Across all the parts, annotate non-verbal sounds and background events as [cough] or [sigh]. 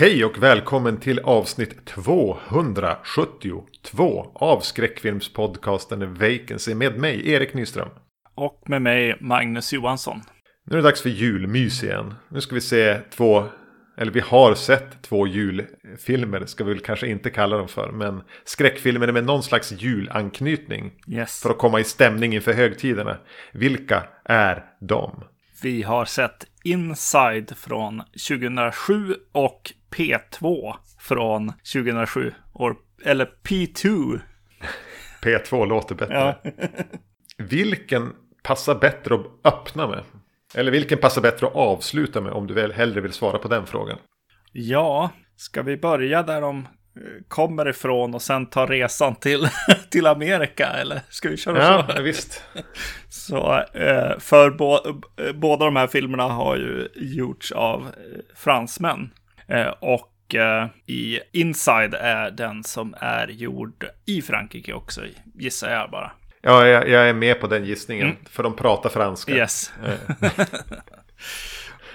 Hej och välkommen till avsnitt 272 av skräckfilmspodcasten Vacancy med mig, Erik Nyström. Och med mig, Magnus Johansson. Nu är det dags för julmys igen. Nu ska vi se två, eller vi har sett två julfilmer, ska vi väl kanske inte kalla dem för, men skräckfilmer med någon slags julanknytning. Yes. För att komma i stämning inför högtiderna. Vilka är de? Vi har sett Inside från 2007 och P2 från 2007. Or, eller P2. P2 låter bättre. Ja. Vilken passar bättre att öppna med? Eller vilken passar bättre att avsluta med om du väl hellre vill svara på den frågan? ja, ska vi börja där de eh, kommer ifrån och sen ta resan till, [laughs] till Amerika? Eller ska vi köra Ja, så? visst. [laughs] Så eh, för bo, eh, båda de här filmerna har ju gjorts av fransmän. Eh, och eh, i Inside är den som är gjord i Frankrike också, gissar jag bara. Ja, jag, jag är med på den gissningen. För de pratar franska. Yes. [laughs]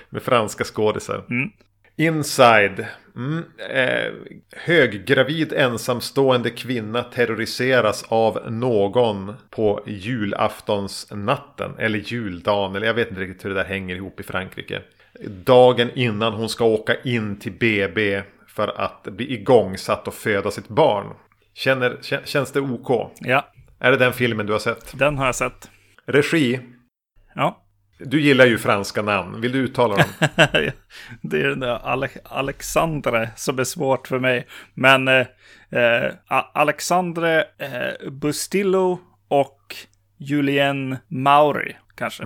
Med franska skådisar. Mm. Inside. Mm. Eh, höggravid ensamstående kvinna terroriseras av någon på julaftonsnatten. Eller juldagen. Eller jag vet inte riktigt hur det där hänger ihop i Frankrike. Dagen innan hon ska åka in till BB för att bli igångsatt och föda sitt barn. Känner, kä- känns det OK? Ja, Är det den filmen du har sett? den har jag sett. Regi? Ja, Du gillar ju franska namn. Vill du uttala dem? [laughs] det är den där Ale Alexandre som är svårt för mig. Men eh, eh, Alexandre eh, Bustillo och Julien Mauri kanske.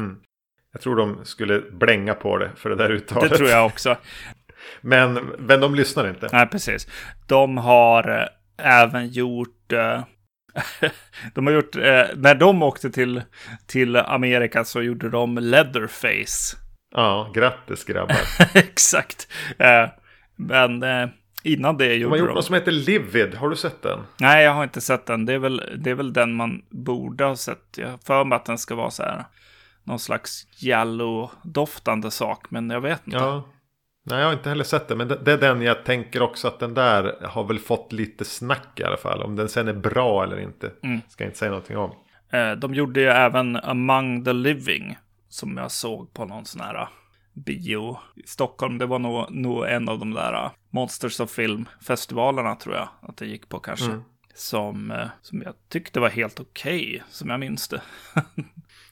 Jag tror de skulle blänga på det för det där Det uttalet. tror jag också. [laughs] Men, men de lyssnar inte. Nej, precis. De har eh, även gjort... Eh, [laughs] de har gjort... Eh, när de åkte till, till Amerika så gjorde de Leatherface. Ja, grattis grabbar. [laughs] Exakt. Men innan det De gjorde har de... gjort något som heter Livid. Har du sett den? Nej, jag har inte sett den. Det är, väl, det är väl den man borde ha sett. Jag har för mig att den ska vara så här. Någon slags Jallo-doftande sak, men jag vet inte. Ja. Nej, jag har inte heller sett den. Men det, det är den jag tänker också att den där har väl fått lite snack i alla fall. Om den sen är bra eller inte. Mm. Ska jag inte säga någonting om. Eh, De gjorde ju även Among the Living. Som jag såg på någon sån här eh, bio i Stockholm. Det var nog, nog en av de där eh, Monsters of Film-festivalerna tror jag att det gick på kanske. Mm. Som, som jag tyckte var helt okej, som jag minns det. [laughs]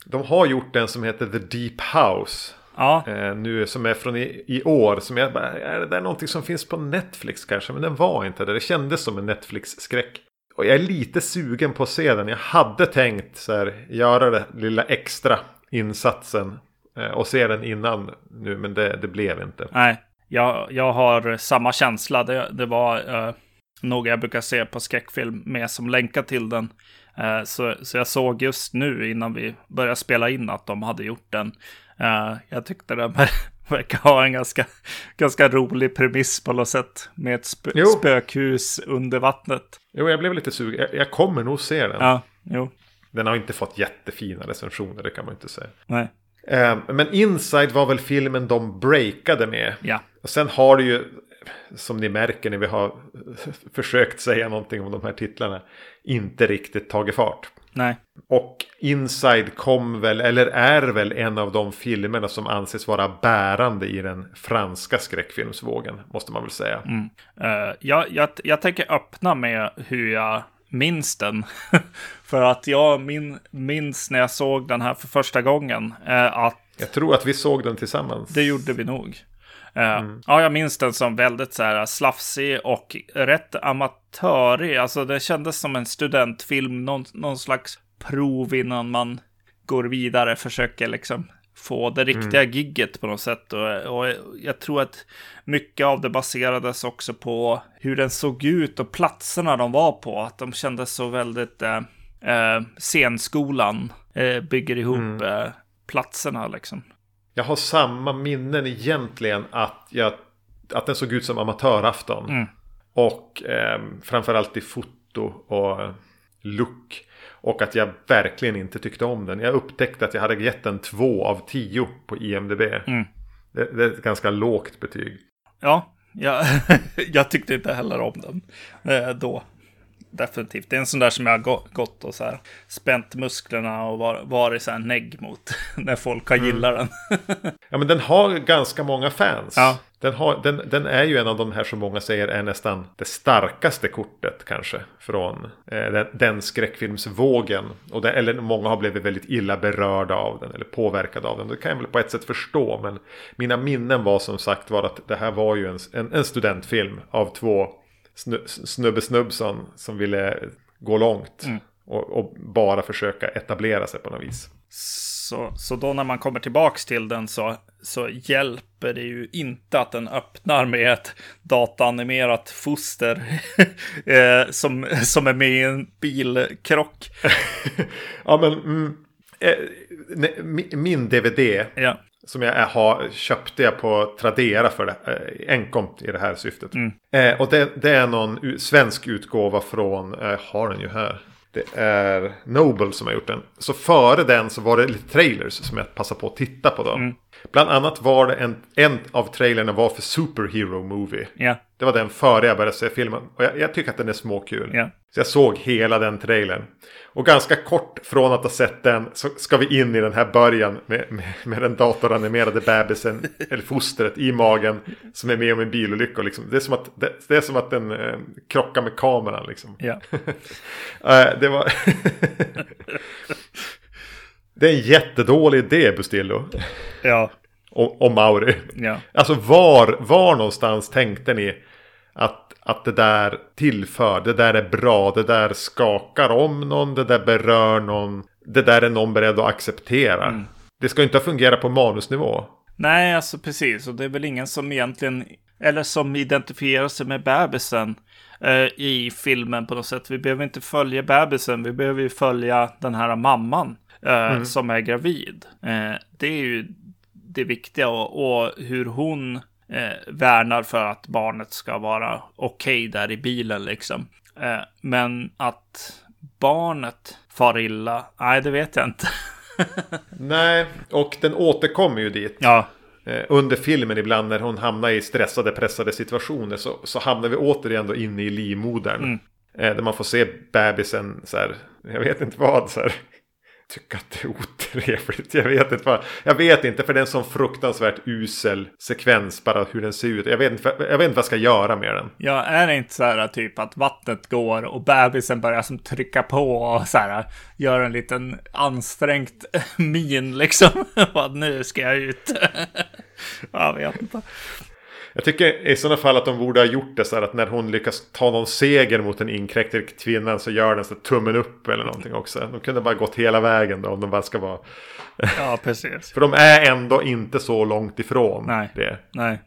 De har gjort en som heter The Deep House. ja, Eh, nu som är från i, i år. Som jag bara, är det där någonting som finns på Netflix kanske? Men den var inte det. Det kändes som en Netflix-skräck. Och jag är lite sugen på att se den. Jag hade tänkt så här, göra det lilla extra insatsen. Eh, och se den innan nu. Men det, det blev inte. nej. Jag, jag har samma känsla. Det, det var eh, något jag brukar se på skräckfilm med som länkar till den. Eh, så, så jag såg just nu innan vi började spela in att de hade gjort den. Eh, jag tyckte den ver- [laughs] verkar ha en ganska, ganska rolig premiss på något sätt. Med ett spö- Jo. spökhus under vattnet. Jo, jag blev lite sugen. Jag, jag kommer nog se den. Ja, jo, Den har inte fått jättefina recensioner, det kan man inte säga. nej, Eh, men Inside var väl filmen de breakade med. ja, Och sen har det ju, som ni märker när vi har [laughs] försökt säga någonting om de här titlarna, inte riktigt tagit fart. nej, Och Inside kom väl, eller är väl en av de filmerna som anses vara bärande i den franska skräckfilmsvågen, måste man väl säga. Mm. Eh, jag, jag, jag tänker öppna med hur jag minns den. [laughs] för att jag min, minns när jag såg den här för första gången eh, att Jag tror att vi såg den tillsammans. det gjorde vi nog. Eh, Ja, jag minns den som väldigt så här slafsig och rätt amatörig. Alltså det kändes som en studentfilm, någon, någon slags prov innan man går vidare, försöker liksom få det riktiga gigget på något sätt. Och, och jag tror att mycket av det baserades också på hur den såg ut och platserna de var på. Att de kändes så väldigt eh, eh, scenskolan eh, bygger ihop eh, platserna liksom. Jag har samma minnen egentligen att, jag, att den såg ut som amatörafton. Mm. Och eh, framförallt i foto och look. Och att jag verkligen inte tyckte om den. Jag upptäckte att jag hade gett den två av tio på IMDB. Mm. Det, det är ett ganska lågt betyg. Ja, jag, [laughs] jag tyckte inte heller om den eh, då. Definitivt. Det är en sån där som jag har gått och så här spänt musklerna och var, varit så här negg mot [laughs] när folk har gillat den. [laughs] ja, men den har ganska många fans. Ja. Den, har, den, den är ju en av de här som många säger är nästan det starkaste kortet kanske. Från eh, den, den skräckfilmsvågen. Och det, eller många har blivit väldigt illa berörda av den. Eller påverkade av den. Det kan jag väl på ett sätt förstå. Men mina minnen var som sagt var att det här var ju en, en, en studentfilm av två snubbe Snubbson som ville gå långt. Mm. Och, och, bara försöka etablera sig på något vis. Så, så då när man kommer tillbaks till den så, så hjälper det ju inte att den öppnar med ett dataanimerat foster [laughs] eh, som, som är med i en bilkrock. [laughs] ja men mm, min DVD ja. Som jag har, köpte jag på Tradera för det, eh, enkomt i det här syftet. Mm. Eh, och det, det, är någon svensk utgåva från, jag eh, har den ju här. Det är Noble som har gjort den. Så före den så var det lite trailers som jag passade på att titta på då. Mm. Bland annat var det en, en av trailerna var för Superhero Movie. Yeah. Det var den före jag började se filmen. Och jag, jag tycker att den är småkul. Yeah. Så jag såg hela den trailern. Och ganska kort från att ha sett den så ska vi in i den här början med, med, med den datoranimerade bebisen, [laughs] eller fostret i magen som är med om en bilolycka. Liksom. Det, är som att, det, det är som att den eh, krockar med kameran. Liksom. Ja. uh, [laughs] det var... [laughs] det är en jättedålig idé, Bustillo. Ja. Och, och Mauri. Ja. Alltså var, var någonstans tänkte ni att att det där tillför, det där är bra, det där skakar om någon, det där berör någon. Det där är någon beredd att acceptera. Mm. Det ska inte fungera på manusnivå. Nej, alltså precis. Och det är väl ingen som egentligen, eller som identifierar sig med bebisen eh, i filmen på något sätt. Vi behöver inte följa bebisen, vi behöver ju följa den här mamman eh, mm. som är gravid. Eh, det är ju det viktiga och, och hur hon eh, värnar för att barnet ska vara okej okay där i bilen liksom. Eh, men att barnet far illa, nej det vet jag inte. [laughs] nej, och den återkommer ju dit. Ja. Eh, under filmen ibland när hon hamnar i stressade, pressade situationer så, så hamnar vi återigen då inne i livmodern. Mm. Eh, där man får se bebisen så här, jag vet inte vad, så här, tycka att det är otrevligt. Jag vet inte, vad, jag vet inte för det är en sån fruktansvärt usel sekvens bara hur den ser ut. Jag vet inte, jag vet inte vad jag ska göra med den. Ja, är det inte så här typ att vattnet går och bebisen börjar som trycka på och så här gör en liten ansträngt [laughs] min liksom. [laughs] Vad nu ska jag ut. [laughs] jag vet inte. Jag tycker i sådana fall att de borde ha gjort det så här att när hon lyckas ta någon seger mot den inkräktade kvinnan så gör den så tummen upp eller någonting också. De kunde bara gått hela vägen då om de bara ska vara... Ja, precis. För de är ändå inte så långt ifrån Nej. det. Nej.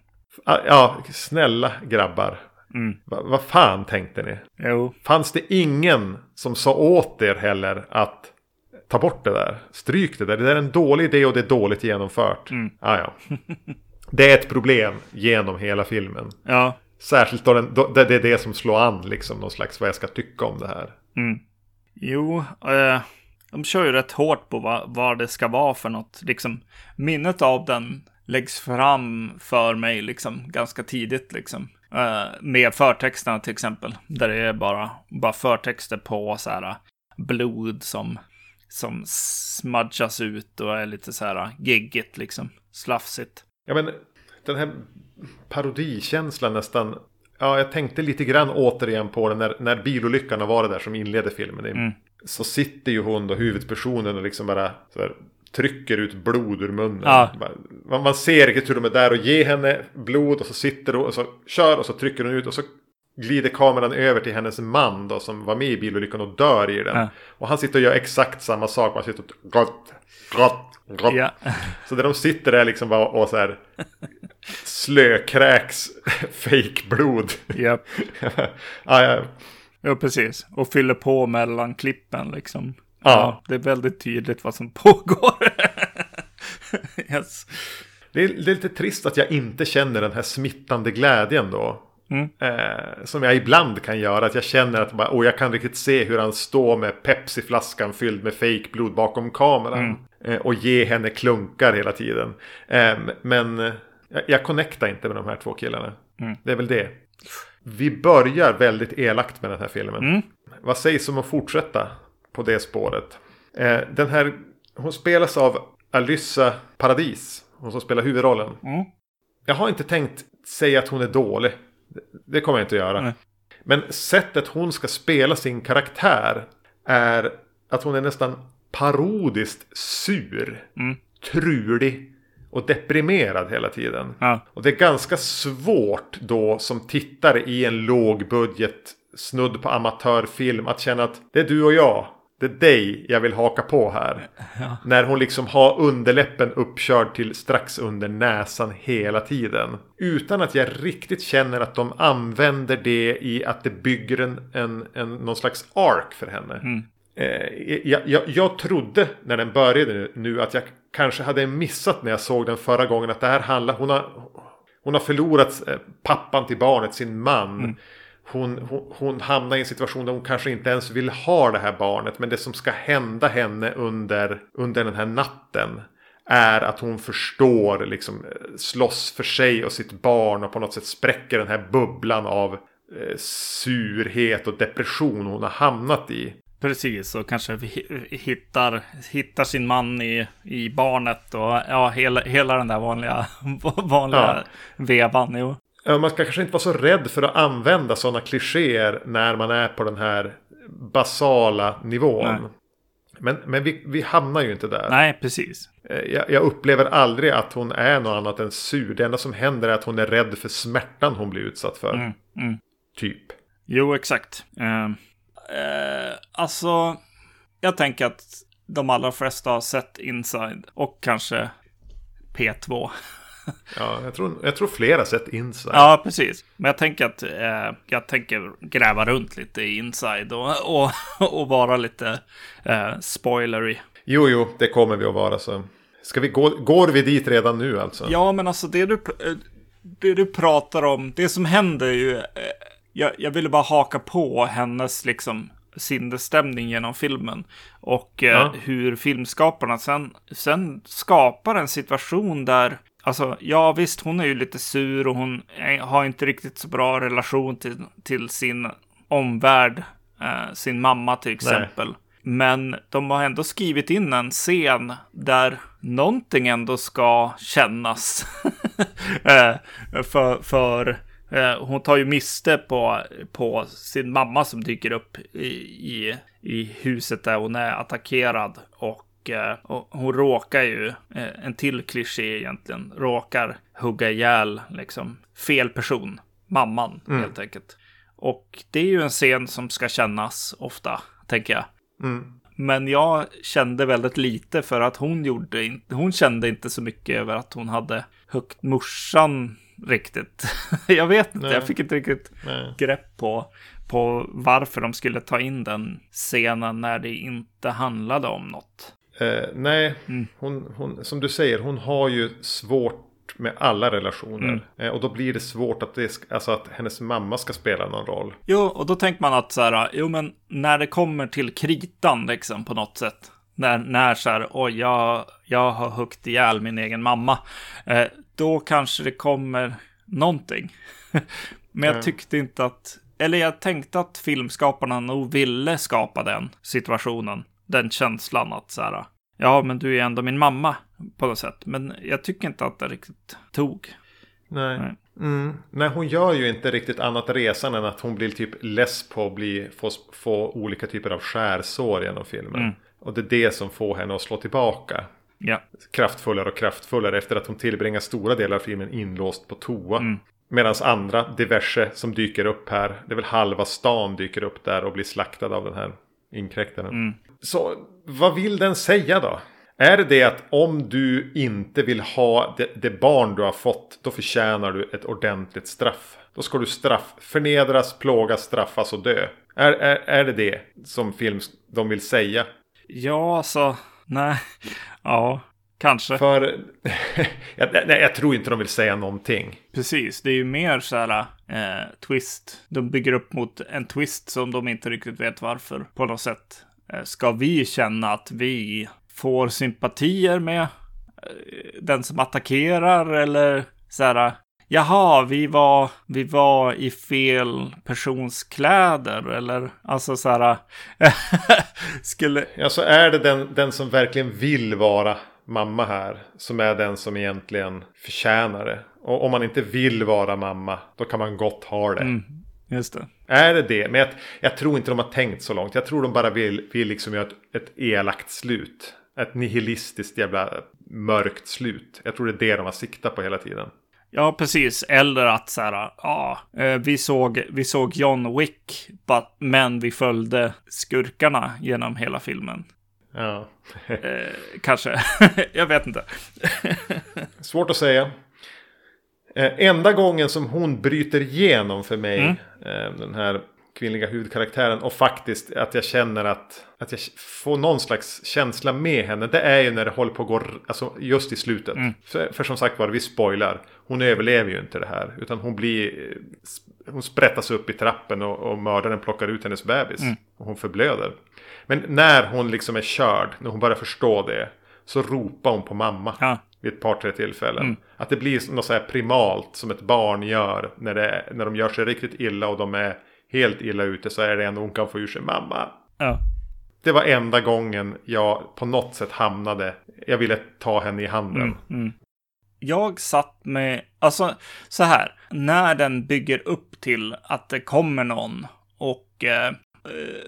Ja, snälla grabbar. Mm. Vad va fan tänkte ni? Jo. Fanns det ingen som sa åt er heller att ta bort det där? Stryk det där. Det där är en dålig idé och det är dåligt genomfört. Mm. Ah, ja. [laughs] Det är ett problem genom hela filmen. Ja. Särskilt då, den, då det är det som slår an liksom någon slags vad jag ska tycka om det här. Mm. Jo, eh, de kör ju rätt hårt på vad, vad det ska vara för något. Liksom, minnet av den läggs fram för mig liksom ganska tidigt liksom. Eh, med förtexterna till exempel. Där det är bara, bara förtexter på så här blod som, som smudgas ut och är lite så här geggigt liksom. Slafsigt. Ja men den här parodikänslan nästan. Ja, jag tänkte lite grann återigen på det när, när bilolyckan var det där som inledde filmen. Mm. Så sitter ju hon då, huvudpersonen, och liksom bara här, trycker ut blod ur munnen. Ja. Man, man ser riktigt hur de är där och ger henne blod och så sitter hon och så kör och så trycker hon ut och så glider kameran över till hennes man då som var med i bilolyckan och dör i den. Ja. Och han sitter och gör exakt samma sak. Man sitter och gott, gott, gott. Ja. [laughs] Så där de sitter där liksom bara och så här slökräks fejkblod. [laughs] Ja, ja. ja, precis. Och fyller på mellan klippen liksom. Ja. ja det är väldigt tydligt vad som [laughs] pågår. yes. Det är, det är lite trist att jag inte känner den här smittande glädjen då. Mm. Eh, som jag ibland kan göra. Att jag känner att bara, och jag kan riktigt se hur han står med Pepsi-flaskan fylld med fejkblod bakom kameran. Mm. Eh, och ge henne klunkar hela tiden. Eh, men jag, jag connectar inte med de här två killarna. Mm. Det är väl det. Vi börjar väldigt elakt med den här filmen. Mm. Vad sägs om att fortsätta på det spåret? Eh, den här, hon spelas av Alyssa Paradis. Hon som spelar huvudrollen. Mm. Jag har inte tänkt säga att hon är dålig. Det kommer jag inte att göra. Nej. Men sättet hon ska spela sin karaktär är att hon är nästan parodiskt sur. Mm. Trulig och deprimerad hela tiden. Ja. Och det är ganska svårt då som tittare i en lågbudget snudd på amatörfilm att känna att det är du och jag. Det är dig jag vill haka på här. När hon liksom har underläppen uppkörd till strax under näsan hela tiden. Utan att jag riktigt känner att de använder det i att det bygger en, en, en någon slags ark för henne. Eh, jag, jag, jag trodde när den började nu, nu att jag kanske hade missat när jag såg den förra gången att det här handlar... Hon har, hon har förlorat eh, pappan till barnet, sin man. Hon, hon, hon hamnar i en situation där hon kanske inte ens vill ha det här barnet. Men det som ska hända henne under, under den här natten är att hon förstår, liksom eh, slåss för sig och sitt barn och på något sätt spräcker den här bubblan av eh, surhet och depression hon har hamnat i. Precis, och kanske hittar, hittar sin man i, i barnet och ja, hela, hela den där vanliga, [laughs] vanliga Ja. vevan. Jo. Man ska kanske inte vara så rädd för att använda sådana klichéer när man är på den här basala nivån. Nej. Men, men vi, vi hamnar ju inte där. Nej, precis. Eh, Jag, jag upplever aldrig att hon är något annat än sur. Det enda som händer är att hon är rädd för smärtan hon blir utsatt för. Mm, mm. Typ. Jo, exakt. Eh, eh, alltså, jag tänker att de allra flesta har sett Inside och kanske P2. [laughs] Ja, jag, tror, jag tror flera sett Inside. Ja, precis. Men jag tänker att eh, jag tänker gräva runt lite i Inside och, och, och vara lite eh, spoilery. Jo, jo, det kommer vi att vara så. Ska vi gå, går vi dit redan nu alltså? Ja, men alltså det du, eh, det du pratar om, det som händer är ju, eh, jag, jag ville bara haka på hennes liksom sinnesstämning genom filmen. Och eh, Ja. hur filmskaparna sen, sen skapar en situation där, alltså ja visst hon är ju lite sur och hon har inte riktigt så bra relation till, till sin omvärld, eh, sin mamma till exempel. Men de har ändå skrivit in en scen där någonting ändå ska kännas. [laughs] Eh, för för eh, hon tar ju miste på, på sin mamma som dyker upp i, i, i huset där hon är attackerad. Och, och hon råkar ju, eh, en till kliché egentligen, råkar hugga ihjäl liksom fel person. Mamman helt enkelt. Och det är ju en scen som ska kännas ofta, tänker jag. Mm. Men jag kände väldigt lite för att hon gjorde inte, hon kände inte så mycket över att hon hade högt morsan riktigt. [laughs] jag vet inte, Nej. jag fick inte riktigt Nej. grepp på, på varför de skulle ta in den scenen när det inte handlade om något. Eh, nej, Mm. hon, hon, som du säger, hon har ju svårt med alla relationer. Mm. Eh, och då blir det svårt att, det, alltså att hennes mamma ska spela någon roll. Jo, och då tänker man att så här, jo men när det kommer till kritan liksom på något sätt. När, när så här, oj, jag, jag har huggit ihjäl min egen mamma. Eh, då kanske det kommer någonting. [laughs] men jag Ja. tyckte inte att, eller jag tänkte att filmskaparna nog ville skapa den situationen. Den känslan att så här, ja men du är ändå min mamma på något sätt. Men jag tycker inte att det riktigt tog. Nej. Nej. Mm. Nej, hon gör ju inte riktigt annat resan än att hon blir typ less på att bli, få, få olika typer av skärsår genom filmen. Mm. Och det är det som får henne att slå tillbaka. Ja, Kraftfullare och kraftfullare efter att hon tillbringar stora delar av filmen inlåst på toa. Mm. Medan andra diverse som dyker upp här, det är väl halva stan dyker upp där och blir slaktad av den här inkräktaren. Mm. Så vad vill den säga då? Är det det att om du inte vill ha det, det barn du har fått, då förtjänar du ett ordentligt straff. Då ska du straff, förnedras, plågas, straffas och dö. Är, är, är det det som film de vill säga? ja alltså, nej, ja, kanske. För [laughs] jag, nej, jag tror inte de vill säga någonting. Precis, det är ju mer så här eh, twist. De bygger upp mot en twist som de inte riktigt vet varför på något sätt. Eh, ska vi känna att vi får sympatier med eh, den som attackerar eller så här. jaha, vi var, vi var i fel persons kläder eller alltså så här. [laughs] skulle... Ja, så är det den, den som verkligen vill vara mamma här som är den som egentligen förtjänar det. Och om man inte vill vara mamma, då kan man gott ha det. Mm, just det. Är det det? Men jag, jag, tror inte de har tänkt så långt. Jag tror de bara vill, vill liksom göra ett, ett elakt slut. Ett nihilistiskt jävla mörkt slut. Jag tror det är det de har siktat på hela tiden. Ja, precis. Eller att så här, ja, eh, vi såg, vi såg John Wick, men vi följde skurkarna genom hela filmen. Ja. eh, kanske. [laughs] jag vet inte. Svårt att säga. Eh, enda gången som hon bryter igenom för mig, mm. eh, den här kvinnliga huvudkaraktären. Och faktiskt att jag känner att, att jag får någon slags känsla med henne. Det är ju när det håller på att gå, alltså just i slutet. Mm. För, för, som sagt var, vi spoilar. Hon överlever ju inte det här. Utan hon blir, hon sprättas upp i trappen och, och mördaren plockar ut hennes bebis. Mm. Och hon förblöder. Men när hon liksom är körd, när hon börjar förstå det. Så ropar hon på mamma. Ja. Vid ett par, tre tillfällen. Mm. Att det blir något så här primalt som ett barn gör. När, det, när de gör sig riktigt illa och de är helt illa ute så är det ändå hon kan få ur sig mamma. Ja. Det var enda gången jag på något sätt hamnade. Jag ville ta henne i handen. Mm, mm. Jag satt med, alltså så här, när den bygger upp till att det kommer någon och eh,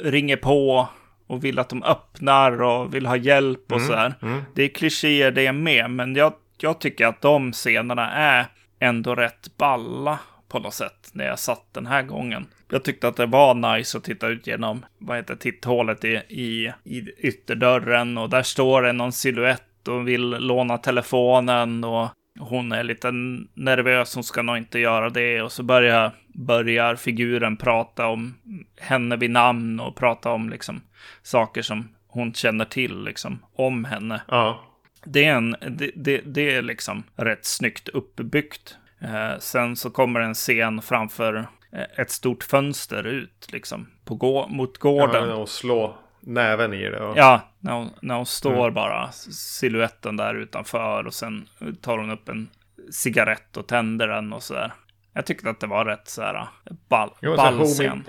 ringer på och vill att de öppnar och vill ha hjälp och mm, så här. Mm. Det är klichéer det med, men jag, jag tycker att de scenerna är ändå rätt balla på något sätt när jag satt den här gången. Jag tyckte att det var nice att titta ut genom, vad heter titthålet i, i, i ytterdörren och där står det någon siluett och vill låna telefonen och hon är lite nervös, hon ska nog inte göra det och så börjar, börjar figuren prata om henne vid namn och prata om liksom saker som hon känner till liksom om henne. Ja. Det är, en, det, det, det är liksom rätt snyggt uppbyggt. Eh, sen så kommer en scen framför eh, ett stort fönster ut liksom på gå mot gården. Ja, och slå näven i det. Och... Ja, när hon, när hon står mm. bara siluetten där utanför och sen tar hon upp en cigarett och tänder den och sådär. Jag tyckte att det var rätt så här ball, jo, ballscen. Home,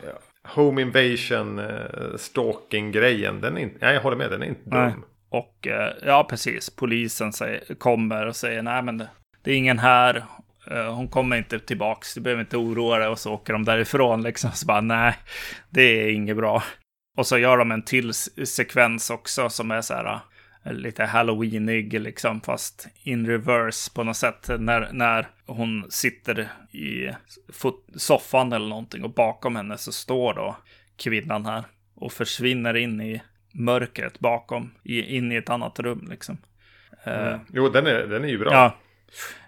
home invasion uh, stalking grejen, den är inte, nej jag håller med, den är inte dum. Nej. Och uh, ja, precis, polisen säger, kommer och säger nej men det, är ingen här. Uh, hon kommer inte tillbaks, du behöver inte oroa dig och så åker de därifrån liksom. Så bara nej, det är inget bra. Och så gör de en till sekvens också som är så här lite halloweenig liksom, fast in reverse på något sätt. När, när hon sitter i soffan eller någonting och bakom henne så står då kvinnan här och försvinner in i mörkret bakom, i, in i ett annat rum liksom. Mm. Uh, jo, den är, den är ju bra. Ja,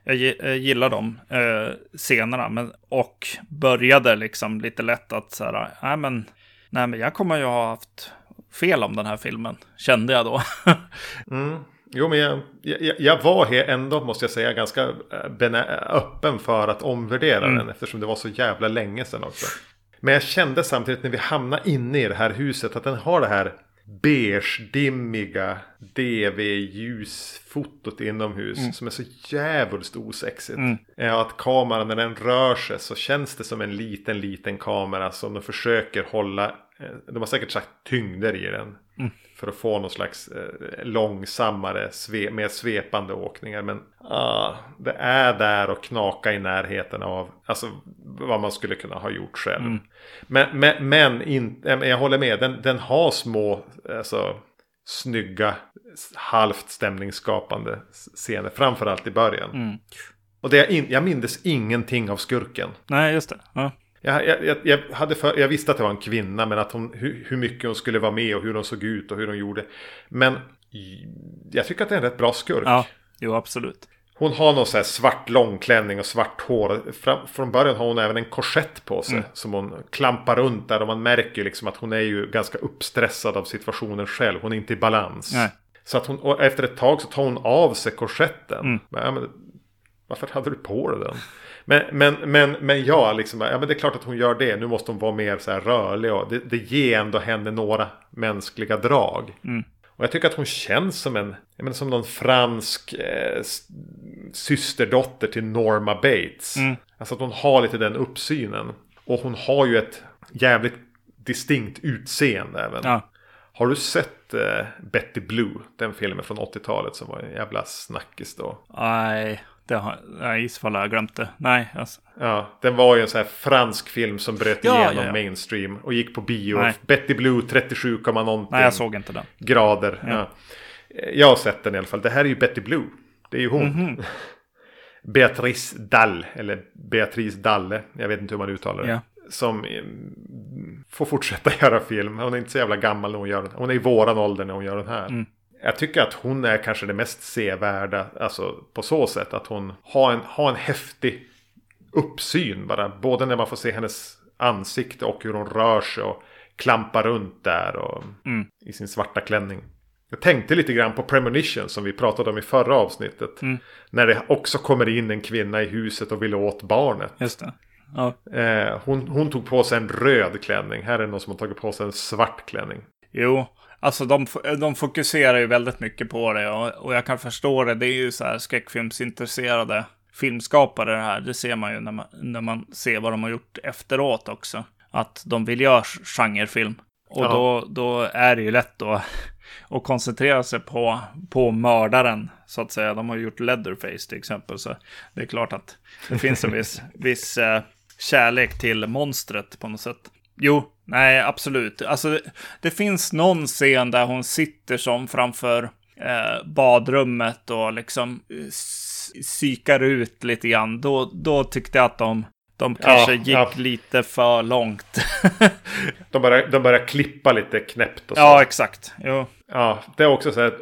jag gillar de eh, scenerna. Men, och började liksom lite lätt att så här, nej men, nej men jag kommer ju ha haft fel om den här filmen, kände jag då. [laughs] mm. Jo, men jag, jag, jag var här ändå, måste jag säga, ganska eh, öppen för att omvärdera mm. den. Eftersom det var så jävla länge sedan också. Men jag kände samtidigt när vi hamnade inne i det här huset att den har det här beige-dimmiga DV-ljusfotot inomhus mm. som är så jävligt osexigt. Mm. Att kameran när den rör sig så känns det som en liten liten kamera som de försöker hålla. Eh, de har säkert sagt tyngder i den. Mm. För att få någon slags eh, långsammare, sve, mer svepande åkningar. Men ah, det är där och knaka i närheten av alltså, vad man skulle kunna ha gjort själv. Mm. Men, men, men in, jag håller med, den, den har små alltså, snygga, halvt stämningsskapande scener. Framförallt i början. Mm. Och det jag, in, jag mindes ingenting av skurken. Nej, just det. Ja. Jag, jag, jag, hade för, jag visste att det var en kvinna, men att hon, hur, hur, mycket hon skulle vara med och hur hon såg ut och hur hon gjorde. Men jag tycker att det är en rätt bra skurk. Ja, jo absolut. Hon har någon så här svart långklänning och svart hår. Fram, från början har hon även en korsett på sig. Mm. Som hon klampar runt där. Och man märker liksom att hon är ju ganska uppstressad av situationen själv. Hon är inte i balans. Nej. Så att hon, och efter ett tag så tar hon av sig korsetten. Mm. Men, men, varför hade du på dig den? Men, men, men, men ja, liksom, ja, men det är klart att hon gör det. Nu måste hon vara mer så här rörlig. Och det, det ger ändå henne några mänskliga drag. Mm. Och jag tycker att hon känns som en, menar, som någon fransk eh, systerdotter till Norma Bates. Mm. Alltså att hon har lite den uppsynen. Och hon har ju ett jävligt distinkt utseende även. Ja. Har du sett eh, Betty Blue? Den filmen från 80-talet som var en jävla snackis då. Nej, det har, nej, i så fall har jag glömt det. Nej, alltså. Ja, den var ju en sån här fransk film som bröt Ja, igenom ja, ja. mainstream och gick på bio. Nej. Betty Blue 37, någonting nej, jag såg inte den. grader. Ja. Jag har sett den i alla fall. Det här är ju Betty Blue. Det är ju hon. Mhm. [laughs] Beatrice Dalle. Eller Beatrice Dalle. Jag vet inte hur man uttalar det. Som eh, får fortsätta [laughs] göra film. Hon är inte så jävla gammal när hon gör den. Hon är i våran ålder när hon gör den här. Mm. Jag tycker att hon är kanske det mest sevärda. Alltså på så sätt att hon har en, har en häftig uppsyn bara. Både när man får se hennes ansikte och hur hon rör sig och klampar runt där och Mm. i sin svarta klänning. Jag tänkte lite grann på Premonition som vi pratade om i förra avsnittet. Mm. När det också kommer in en kvinna i huset och vill åt barnet. Just det. Ja. Eh, hon, hon tog på sig en röd klänning. Här är det någon som har tagit på sig en svart klänning. Jo, alltså de, de fokuserar ju väldigt mycket på det och, och jag kan förstå det. Det är ju så här skräckfilmsintresserade filmskapare det här. Det ser man ju när man, när man ser vad de har gjort efteråt också. Att de vill göra genrefilm. Och Ja. då, då är det ju lätt då att koncentrera sig på, på mördaren, så att säga. De har gjort Leatherface till exempel, så det är klart att det finns en viss, [laughs] viss eh, kärlek till monstret på något sätt. Jo, nej, absolut. Alltså, det, det finns någon scen där hon sitter som framför eh, badrummet och liksom eh, psykar ut lite grann. Då, då tyckte jag att de, de kanske Ja, gick ja. lite för långt. [laughs] De börjar, de börjar klippa lite knäppt och så. ja, exakt. Jo. Ja, det är också så här,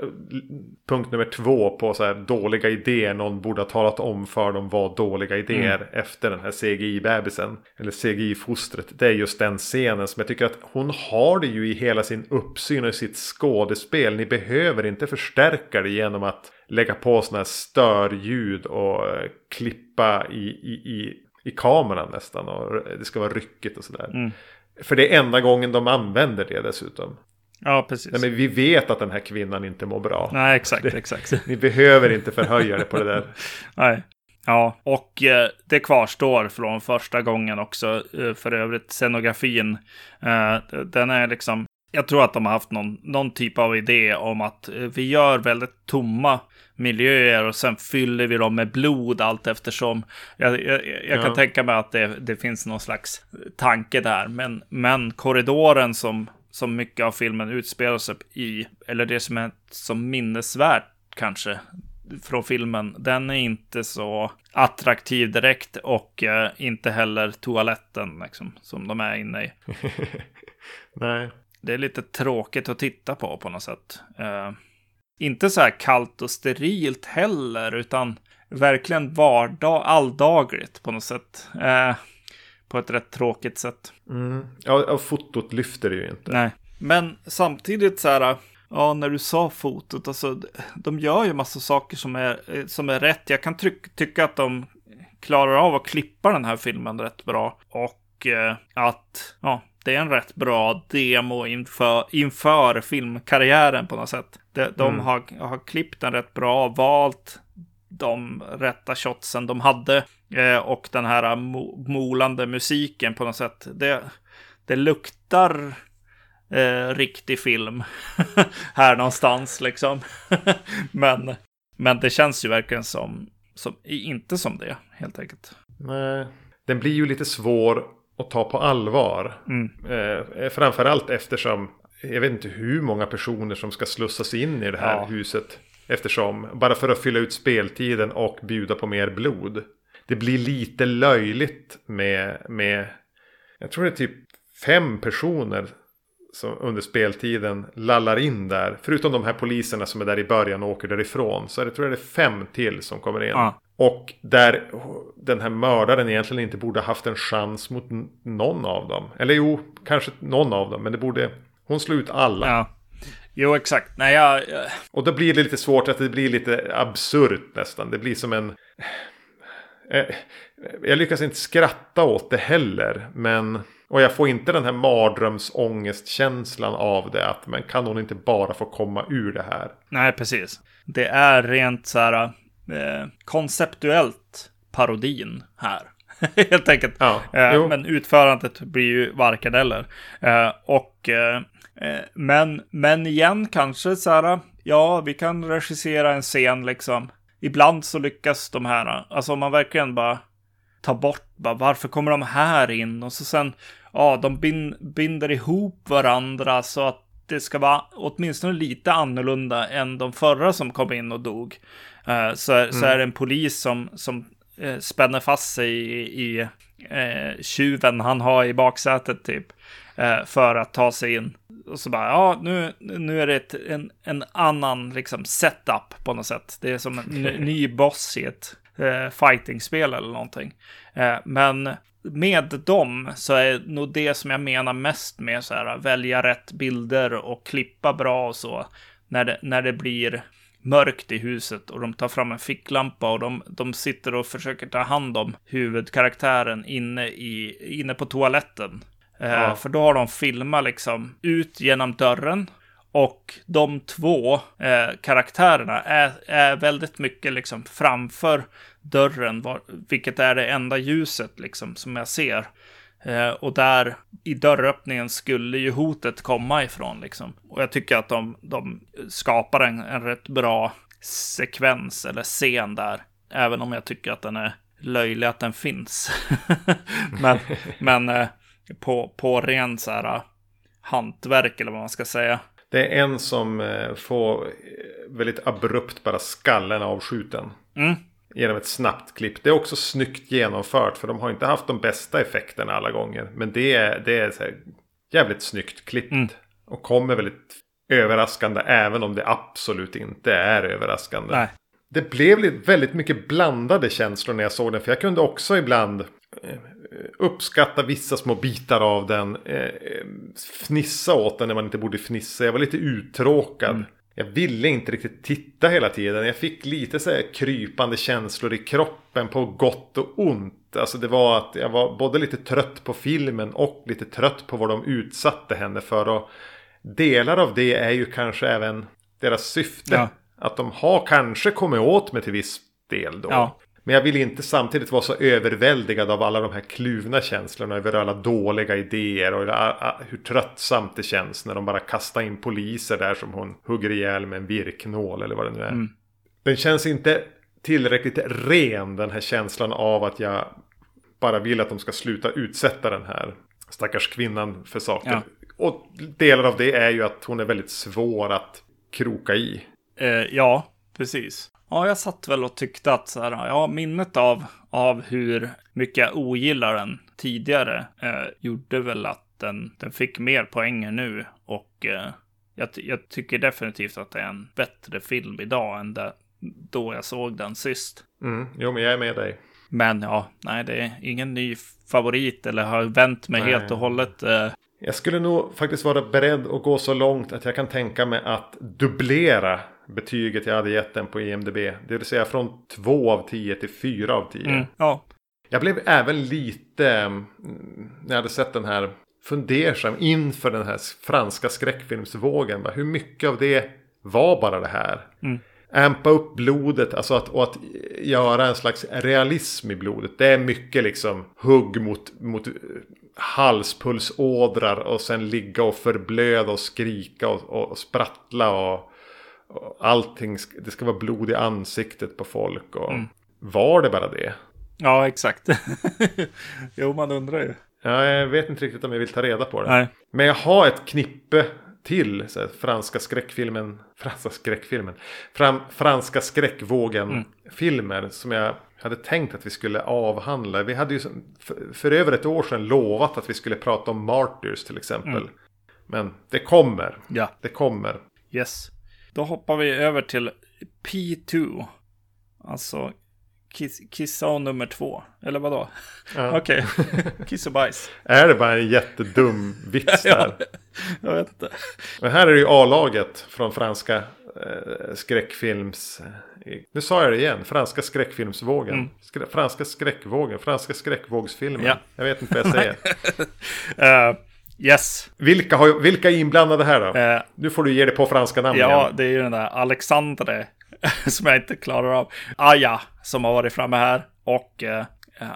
punkt nummer två på så här dåliga idéer. Någon borde ha talat om för dem vad dåliga idéer Mm. efter den här CGI-bebisen. Eller CGI-fostret. Det är just den scenen som jag tycker att hon har det ju i hela sin uppsyn och i sitt skådespel. Ni behöver inte förstärka det genom att lägga på sådana här störljud och eh, klippa i, i, i, i kameran nästan. Och det ska vara ryckigt och sådär. Mm. För det är enda gången de använder det dessutom. Ja, precis. Nej, men vi vet att den här kvinnan inte mår bra. Nej, exakt, exakt. [laughs] Ni behöver inte förhöja det på det där. [laughs] Nej. Ja, och eh, det kvarstår från första gången också. Eh, för övrigt, scenografin, eh, den är liksom... Jag tror att de har haft någon, någon typ av idé om att eh, vi gör väldigt tomma miljöer och sen fyller vi dem med blod allt eftersom. Jag, jag, jag kan Ja. tänka mig att det, det finns någon slags tanke där. Men, men korridoren som, som mycket av filmen utspelar sig i, eller det som är som minnesvärt kanske, från filmen, den är inte så attraktiv direkt och eh, inte heller toaletten liksom, som de är inne i. [laughs] Nej. Det är lite tråkigt att titta på på något sätt. Eh, inte så här kallt och sterilt heller, utan verkligen vardag, alldagligt på något sätt. Eh, på ett rätt tråkigt sätt. Mm. Ja, och fotot lyfter det ju inte. Nej. Men samtidigt så här, ja, när du sa fotot, alltså, de gör ju massa saker som är, som är rätt. Jag kan tryck, tycka att de klarar av att klippa den här filmen rätt bra. Och eh, att, ja, det är en rätt bra demo inför, inför filmkarriären på något sätt. De, de Mm. har, har klippt den rätt bra, valt de rätta shotsen de hade eh, och den här mo molande musiken på något sätt. Det, det luktar eh, riktig film [laughs] här någonstans liksom. [laughs] men, men det känns ju verkligen som, som, inte som det helt enkelt. Nej. Den blir ju lite svår att ta på allvar. Mm. Eh, framförallt eftersom jag vet inte hur många personer som ska slussas in i det här Ja. huset. Eftersom, bara för att fylla ut speltiden och bjuda på mer blod. Det blir lite löjligt med, med jag tror det är typ fem personer som under speltiden lallar in där. Förutom de här poliserna som är där i början och åker därifrån. Så är det, tror jag det är fem till som kommer in. Ja. Och där den här mördaren egentligen inte borde haft en chans mot någon av dem. Eller jo, kanske någon av dem. Men det borde... Hon slog ut alla. Ja. Jo, exakt. Nej, jag, jag, Och då blir det lite svårt att det blir lite absurt nästan. Det blir som en... Eh, Jag lyckas inte skratta åt det heller. Men... Och jag får inte den här mardrömsångestkänslan av det. Att men kan hon inte bara få komma ur det här? Nej, precis. Det är rent så här eh, konceptuellt parodin här. [laughs] Helt enkelt. Ja, eh, men utförandet blir ju varken eller. Eh, och eh, eh, men, men igen kanske så här. Ja, vi kan regissera en scen liksom. Ibland så lyckas de här. Alltså om man verkligen bara tar bort. Bara, varför kommer de här in? Och så sen. Ja, de binder ihop varandra så att det ska vara åtminstone lite annorlunda än de förra som kom in och dog. Uh, så, mm. så är det en polis som, som uh, spänner fast sig i, i uh, tjuven han har i baksätet typ. för att ta sig in. Och så bara, ja, nu, nu är det ett, en, en annan liksom setup på något sätt. Det är som en ny [laughs] boss i ett fighting-spel eller någonting. men med dem så är nog det som jag menar mest med så här välja rätt bilder och klippa bra och så. När det, när det blir mörkt i huset och de tar fram en ficklampa och de, de sitter och försöker ta hand om huvudkaraktären inne, i, inne på toaletten. Eh, ja. Eh, för då har de filmat liksom ut genom dörren och de två eh, karaktärerna är, är väldigt mycket liksom framför dörren, var, vilket är det enda ljuset liksom som jag ser. Eh, och där i dörröppningen skulle ju hotet komma ifrån liksom. Och jag tycker att de, de skapar en, en rätt bra sekvens eller scen där. Även om jag tycker att den är löjlig att den finns. [laughs] men [laughs] men eh, på, på ren så här hantverk eller vad man ska säga. Det är en som eh, får väldigt abrupt bara skallen avskjuten. Mm genom ett snabbt klipp. Det är också snyggt genomfört för de har inte haft de bästa effekterna alla gånger. Men det är, det är så jävligt snyggt klippt. Mm. Och kommer väldigt överraskande även om det absolut inte är överraskande. Nej. Det blev väldigt mycket blandade känslor när jag såg den. För jag kunde också ibland eh, uppskatta vissa små bitar av den. Eh, fnissa åt den när man inte borde fnissa. Jag var lite uttråkad. Mm. Jag ville inte riktigt titta hela tiden. Jag fick lite så här krypande känslor i kroppen på gott och ont. Alltså det var att jag var både lite trött på filmen och lite trött på vad de utsatte henne för. Och delar av det är ju kanske även deras syfte. Ja. Att de har kanske kommit åt mig till viss del då. Ja. Men jag vill inte samtidigt vara så överväldigad av alla de här kluvna känslorna över alla dåliga idéer och hur tröttsamt det känns när de bara kastar in poliser där som hon hugger ihjäl med en virknål eller vad det nu är. Mm. Den känns inte tillräckligt ren den här känslan av att jag bara vill att de ska sluta utsätta den här stackars kvinnan för saker. Ja. Och delar av det är ju att hon är väldigt svår att kroka i. Eh, ja, precis. Ja, jag satt väl och tyckte att så här, ja, minnet av, av hur mycket jag ogillar den tidigare eh, gjorde väl att den, den fick mer poänger nu. Och eh, jag, jag, tycker definitivt att det är en bättre film idag än det, då jag såg den sist. Mm, jo, men jag är med dig. Men ja, nej, det är ingen ny favorit eller har vänt mig nej. helt och hållet. Eh. Jag skulle nog faktiskt vara beredd att gå så långt att jag kan tänka mig att dubblera betyget jag hade gett den på IMDB. Det vill säga från 2 av 10 till 4 av 10. Mm, ja. Jag blev även lite, mm, när jag hade sett den här, fundersam inför den här franska skräckfilmsvågen. Hur mycket av det var bara det här? Mm. Ampa upp blodet, alltså att, och att göra en slags realism i blodet. Det är mycket liksom hugg mot, mot halspulsådrar och sen ligga och förblöda och skrika och, och sprattla och allting, det ska vara blod i ansiktet på folk. Och mm. Var det bara det? Ja, exakt. [laughs] jo, man undrar ju. Ja, jag vet inte riktigt om jag vill ta reda på det. Nej. Men jag har ett knippe till här, franska skräckfilmen. [laughs] Franska skräckfilmen. Fram, franska skräckvågen-filmer mm. som jag hade tänkt att vi skulle avhandla. Vi hade ju för, för, över ett år sedan lovat att vi skulle prata om Martyrs till exempel. Mm. Men det kommer. Ja. Det kommer. Yes. Då hoppar vi över till P2. Alltså kiss, kissa nummer två. Eller vadå? Ja. [laughs] Okej, okay. kiss och bajs. [laughs] är det bara en jättedum vits [laughs] där? ja, jag vet inte. Men här är det ju A-laget från franska eh, skräckfilms... Nu sa jag det igen, franska skräckfilmsvågen. Mm. Skrä, franska skräckvågen, franska skräckvågsfilmer. Ja. Jag vet inte vad jag säger. Eh, yes. vilka, har, vilka är inblandade här då? Eh, Nu får du ge dig på franska namn ja, igen. det är ju den där Alexandre [laughs] som jag inte klarar av. Aja, som har varit framme här. Och eh,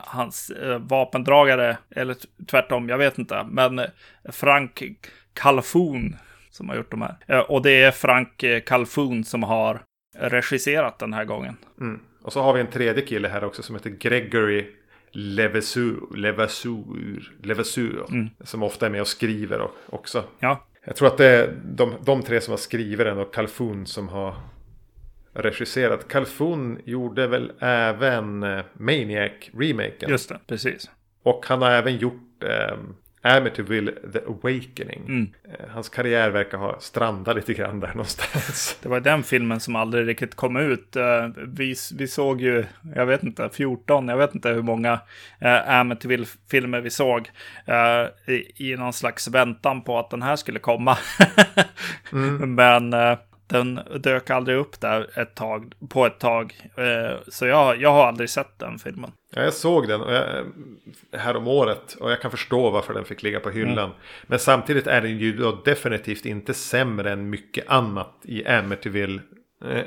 hans eh, vapendragare, eller tvärtom, jag vet inte. Men eh, Frank Calfoun som har gjort de här. Eh, och det är Frank eh, Calfoun som har regisserat den här gången. Mm. Och så har vi en tredje kille här också som heter Gregory Levasseur. Levasseur. Levasseur Mm. Som ofta är med och skriver också. Ja, Jag tror att det är de, de tre som har skrivit den och Calfoun som har regisserat. Calfoun gjorde väl även eh, Maniac-remaken. just det, precis. Och han har även gjort eh, Amityville The Awakening. Mm. Eh, hans karriär verkar ha strandat lite grann där [laughs] någonstans. Det var den filmen som aldrig riktigt kom ut. Eh, Vi, vi såg ju, jag vet inte, 14, jag vet inte hur många Amityville-filmer vi såg eh, i, i någon slags väntan på att den här skulle komma. [laughs] Men eh, den dök aldrig upp där ett tag, på ett tag. Eh, så jag, jag har aldrig sett den filmen. Ja, jag såg den och jag, här om året och jag kan förstå varför den fick ligga på hyllan. Men samtidigt är den ju definitivt inte sämre än mycket annat i Amityville. Eh,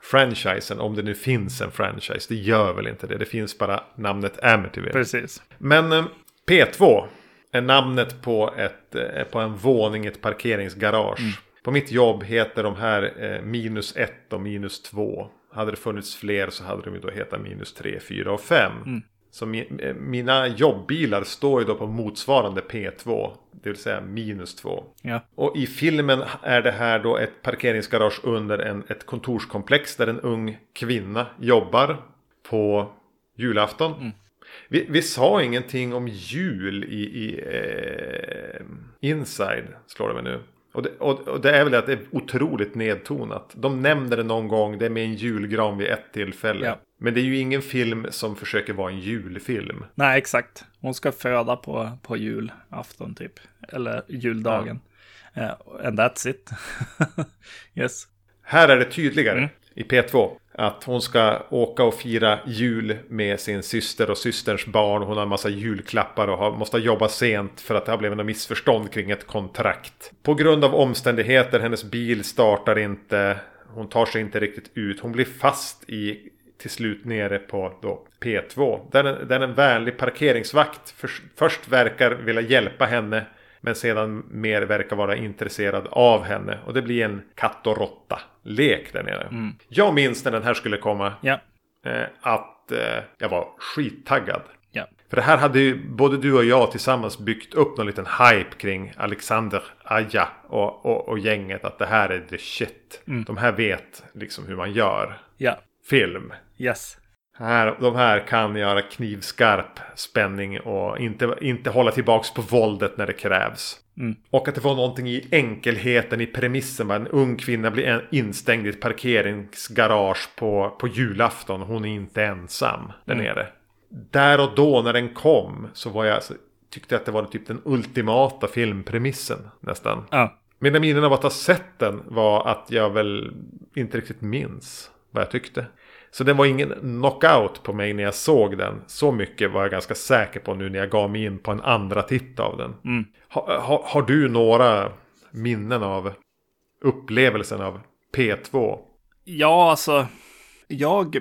franchisen, om det nu finns en franchise. Det gör väl inte det. Det finns bara namnet Amityville. Precis. Men eh, P2 är namnet på, ett, eh, på en våning i ett parkeringsgarage. På mitt jobb heter de här eh, minus 1 och minus 2. Hade det funnits fler så hade de ju då hetat minus 3, 4 och 5. Så mi, eh, mina jobbbilar står ju då på motsvarande P2. Det vill säga minus 2. Ja. Och i filmen är det här då ett parkeringsgarage under en, ett kontorskomplex där en ung kvinna jobbar på julafton. Vi, vi sa ingenting om jul i, i eh, Inside, slår det mig nu. Och det, och, och det är väl att det är otroligt nedtonat. De nämner det någon gång, det är med en julgran vid ett tillfälle. Ja. Men det är ju ingen film som försöker vara en julfilm. Nej, exakt. Hon ska föda på, på julafton typ. Eller juldagen. Eh, and that's it. [laughs] yes. Här är det tydligare Mm. i P2 att hon ska åka och fira jul med sin syster och systerns barn. Hon har en massa julklappar och har, måste jobba sent för att det har blivit något missförstånd kring ett kontrakt. På grund av omständigheter, hennes bil startar inte. Hon tar sig inte riktigt ut. Hon blir fast i till slut nere på då P2. Där en, där en vänlig parkeringsvakt för, först verkar vilja hjälpa henne. Men sedan mer verkar vara intresserad av henne. Och det blir en katt och råtta lek där nere. Jag minns när den här skulle komma. Ja. Eh, att eh, jag var skittaggad. Ja. För det här hade ju både du och jag tillsammans byggt upp någon liten hype kring Alexander Aja och, och, och gänget. Att det här är the shit. De här vet liksom hur man gör Ja. film. Yes. Här, de här kan göra knivskarp spänning och inte, inte hålla tillbaks på våldet när det krävs. Mm. Och att det var någonting i enkelheten i premissen. En ung kvinna blir en- instängd i ett parkeringsgarage på, på julafton. Hon är inte ensam där Mm. nere. Där och då när den kom så var jag tyckte att det var typ den ultimata filmpremissen nästan. Ja. Mina minnen av att ha sett den var att jag väl inte riktigt minns vad jag tyckte. Så det var ingen knockout på mig när jag såg den. Så mycket var jag ganska säker på nu när jag gav mig in på en andra titt av den. Mm. Ha, ha, har du några minnen av upplevelsen av P2? Ja, alltså. Jag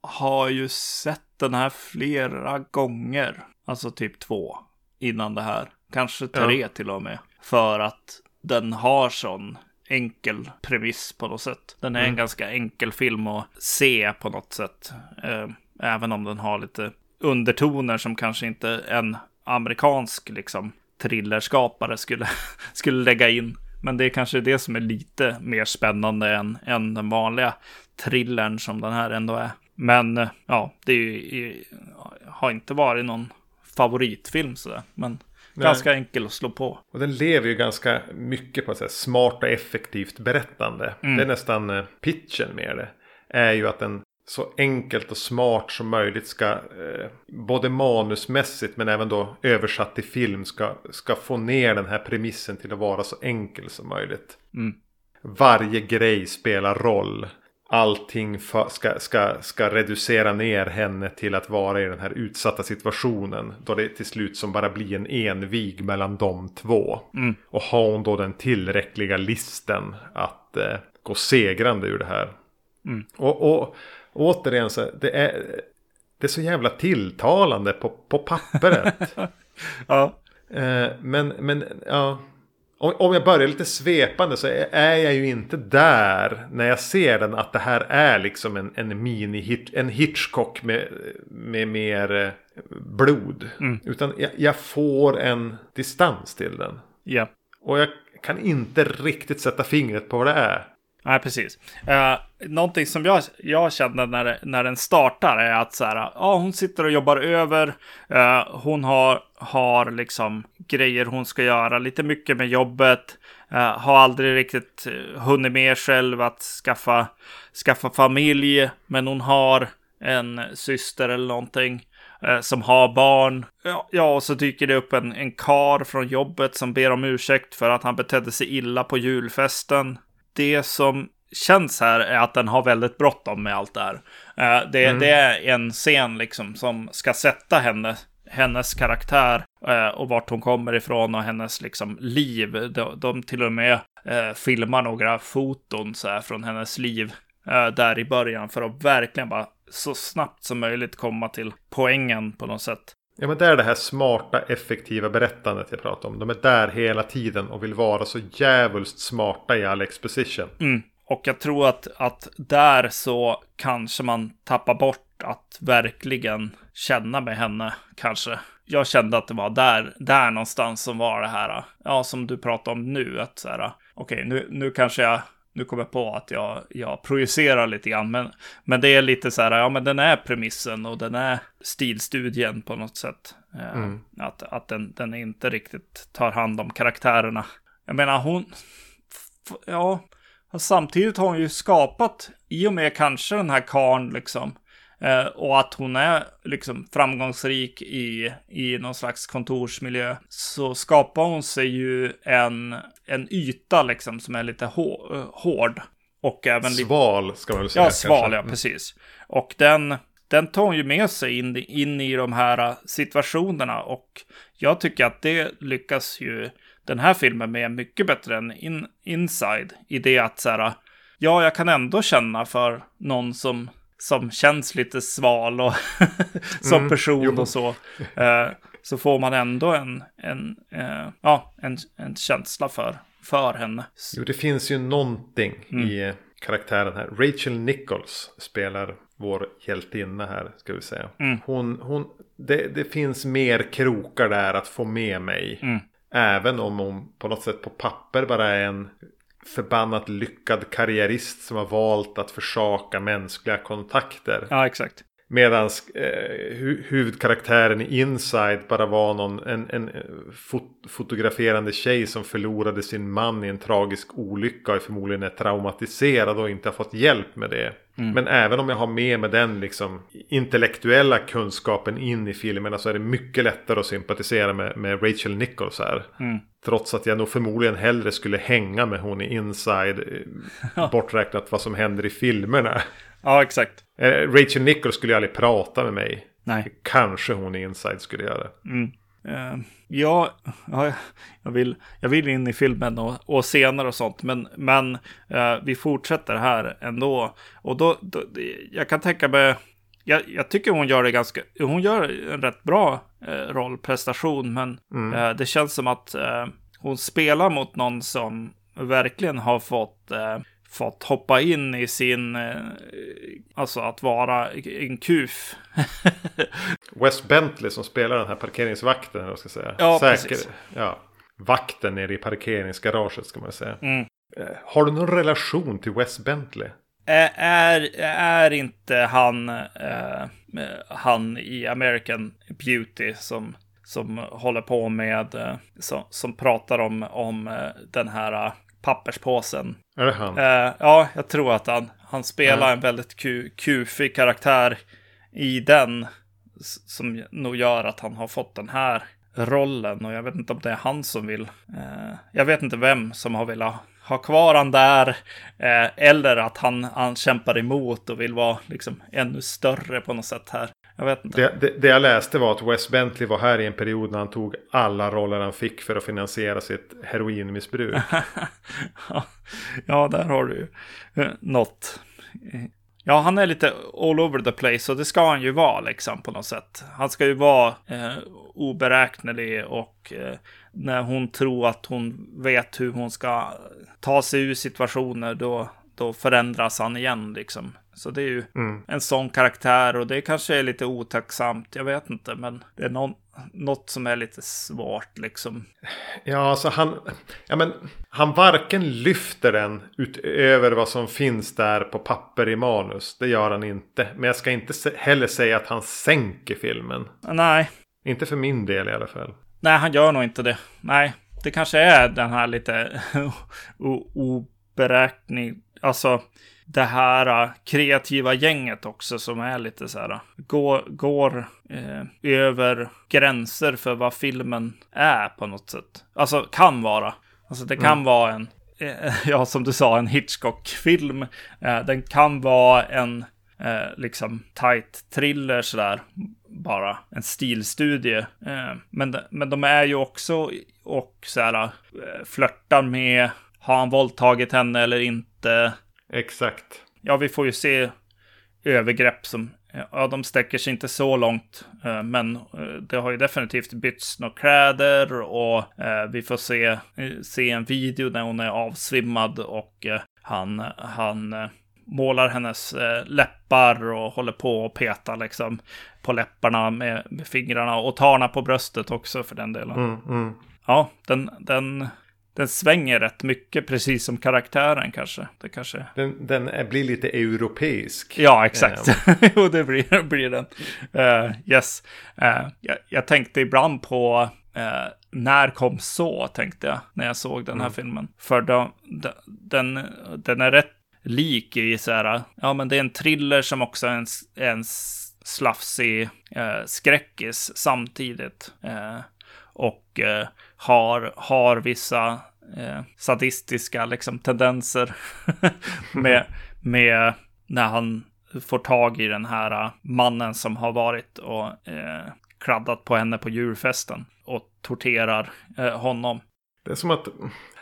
har ju sett den här flera gånger. Alltså typ två innan det här. Kanske tre Ja. till och med. För att den har sån enkel premiss på något sätt. Den är en ganska enkel film att se på något sätt. Eh, även om den har lite undertoner som kanske inte en amerikansk liksom thrillerskapare skulle, [laughs] skulle lägga in. Men det är kanske det som är lite mer spännande än, än den vanliga thrillern som den här ändå är. Men eh, ja, det är ju, har inte varit någon favoritfilm sådär. Men Nej. ganska enkel att slå på. Och den lever ju ganska mycket på ett smart och effektivt berättande. Mm. Det är nästan eh, pitchen med det. Är ju att den så enkelt och smart som möjligt ska, eh, både manusmässigt men även då översatt till film, ska, ska få ner den här premissen till att vara så enkel som möjligt. Mm. varje grej spelar roll. Allting ska, ska, ska reducera ner henne till att vara i den här utsatta situationen. Då det till slut som bara blir en envig mellan de två. Mm. Och har hon då den tillräckliga listen att eh, gå segrande ur det här. Mm. Och, och återigen så det är det är så jävla tilltalande på, på pappret. [laughs] Ja. Eh, men, men ja. Om, om jag börjar lite svepande så är, är jag ju inte där när jag ser den att det här är liksom en, en mini-hit, en Hitchcock med, med mer eh, blod. Mm. Utan jag, jag får en distans till den. Ja. Och jag kan inte riktigt sätta fingret på vad det är. Nej, precis. Uh, någonting som jag, jag kände när, när den startar är att så här, ja, hon sitter och jobbar över. Uh, hon har, har liksom grejer hon ska göra, lite mycket med jobbet. Uh, har aldrig riktigt hunnit med själv att skaffa, skaffa familj, men hon har en syster eller någonting som har barn. Ja, ja, och så dyker det upp en, en kar från jobbet som ber om ursäkt för att han betedde sig illa på julfesten det som känns här är att den har väldigt bråttom med allt det här. Uh, det, mm. det, är en scen liksom som ska sätta henne, hennes karaktär uh, och vart hon kommer ifrån och hennes liksom liv. De, de till och med uh, filmar några foton så här, från hennes liv där i början för att verkligen bara så snabbt som möjligt komma till poängen på något sätt. Ja men det är det här smarta effektiva berättandet jag pratar om. De är där hela tiden och vill vara så jävulst smarta i all exposition. Mm. Och jag tror att, att där så kanske man tappar bort att verkligen känna med henne kanske. Jag kände att det var där, där någonstans som var det här, ja som du pratar om nu, att så här, okej okay, nu, nu kanske jag nu kommer jag på att jag, jag projicerar lite grann, men, men det är lite så här, ja men den är premissen och den är stilstudien på något sätt. Eh, mm. Att, att den, den inte riktigt tar hand om karaktärerna. Jag menar hon, ja, samtidigt har hon ju skapat, i och med kanske den här karn liksom, Eh, och att hon är liksom framgångsrik i, i någon slags kontorsmiljö. Så skapar hon sig ju en, en yta liksom som är lite hård. Och även sval ska man väl säga. Ja, sval, kanske. ja, mm. precis. Och den, den tar ju med sig in, in i de här situationerna. Och jag tycker att det lyckas ju den här filmen med mycket bättre än in, Inside. I det att så här, ja, jag kan ändå känna för någon som som känns lite sval och [laughs] som mm, person jo. och så. [laughs] Eh, så får man ändå en, en, eh, ja, en, en känsla för, för henne. Jo, det finns ju någonting mm. i karaktären här. Rachel Nichols spelar vår hjältinna här, ska vi säga. Mm. Hon, hon, det, det finns mer krokar där att få med mig. Mm. Även om hon på något sätt på papper bara är en förbannat lyckad karriärist som har valt att försaka mänskliga kontakter. Ja, exakt. Medan eh, hu huvudkaraktären i Inside bara var någon, en, en eh, fot fotograferande tjej som förlorade sin man i en tragisk olycka och förmodligen är traumatiserad och inte har fått hjälp med det. Mm. Men även om jag har med mig den liksom intellektuella kunskapen in i filmerna så är det mycket lättare att sympatisera med, med Rachel Nichols här. Mm. Trots att jag nog förmodligen hellre skulle hänga med hon i Inside. Eh, [laughs] borträknat vad som händer i filmerna. Ja, exakt. Eh, Rachel Nichols skulle ju aldrig prata med mig. Nej. Kanske hon i Inside skulle göra. Mm. Uh, ja, ja, jag, vill, jag vill in i filmen och, och scener och sånt. Men, men uh, vi fortsätter här ändå. Och då, då jag kan tänka mig. Jag, jag, tycker hon gör det ganska, hon gör en rätt bra eh, rollprestation, men mm. det känns som att hon spelar mot någon som verkligen har fått fått hoppa in i sin, eh, alltså att vara en kuf. [laughs] Wes Bentley som spelar den här parkeringsvakten, eller vad ska säga. Ja, Säker, precis. Ja, vakten nere i parkeringsgaraget ska man säga. Mm. Eh, har du någon relation till Wes Bentley? Är, är inte han, eh, han i American Beauty som, som håller på med, eh, som, som pratar om, om den här papperspåsen. Är det han? Eh, ja, jag tror att han, han spelar mm. en väldigt ku, kufig karaktär i den. Som nog gör att han har fått den här rollen. Och jag vet inte om det är han som vill. Eh, jag vet inte vem som har velat ha kvar han där. Eh, eller att han, han kämpar emot och vill vara liksom ännu större på något sätt här. Jag vet inte. Det, det, det, jag läste var att Wes Bentley var här i en period när han tog alla roller han fick för att finansiera sitt heroinmissbruk. [laughs] ja, där har du ju eh, något. Ja, han är lite all over the place och det ska han ju vara liksom på något sätt. Han ska ju vara eh, oberäknelig och eh, när hon tror att hon vet hur hon ska ta sig ur situationer då, då förändras han igen liksom. Så det är ju mm. en sån karaktär och det kanske är lite otacksamt. Jag vet inte, men det är någon, något som är lite svårt liksom. Ja, alltså han, ja, men, han varken lyfter den utöver vad som finns där på papper i manus. Det gör han inte. Men jag ska inte heller säga att han sänker filmen. Nej. Inte för min del i alla fall. Nej, han gör nog inte det. Nej, det kanske är den här lite [laughs] oberäkning. Alltså, det här uh, kreativa gänget också som är lite så här, uh, går, går eh, över gränser för vad filmen är på något sätt. Alltså kan vara. Alltså det kan mm. vara en, eh, [laughs] ja som du sa, en Hitchcock-film. Eh, den kan vara en liksom tight thriller sådär. Bara en stilstudie. Men, men de är ju också och så här flörtar med har han våldtagit henne eller inte? Exakt. Ja, vi får ju se övergrepp som, ja, de sträcker sig inte så långt, eh, men eh, det har ju definitivt bytts några kläder och eh, vi får se, se en video när hon är avsvimmad och han, han målar hennes läppar och håller på och petar liksom på läpparna med, med fingrarna och tar henne på bröstet också för den delen. Mm, mm. Ja, den, den den svänger rätt mycket, precis som karaktären kanske. Det kanske... Den, den blir lite europeisk. Ja, exakt. Um. [laughs] jo, det blir, [laughs] blir den. Uh, yes. Uh, jag, jag, tänkte ibland på uh, när kom så, tänkte jag, när jag såg den här mm. filmen. För då, den, den är rätt lik i så här, ja men det är en thriller som också är en, en slafsig eh, skräckis samtidigt. Och har, har vissa eh, sadistiska liksom, tendenser [laughs] med, med när han får tag i den här mannen som har varit och eh, kladdat på henne på djurfesten och torterar eh, honom. Det är som att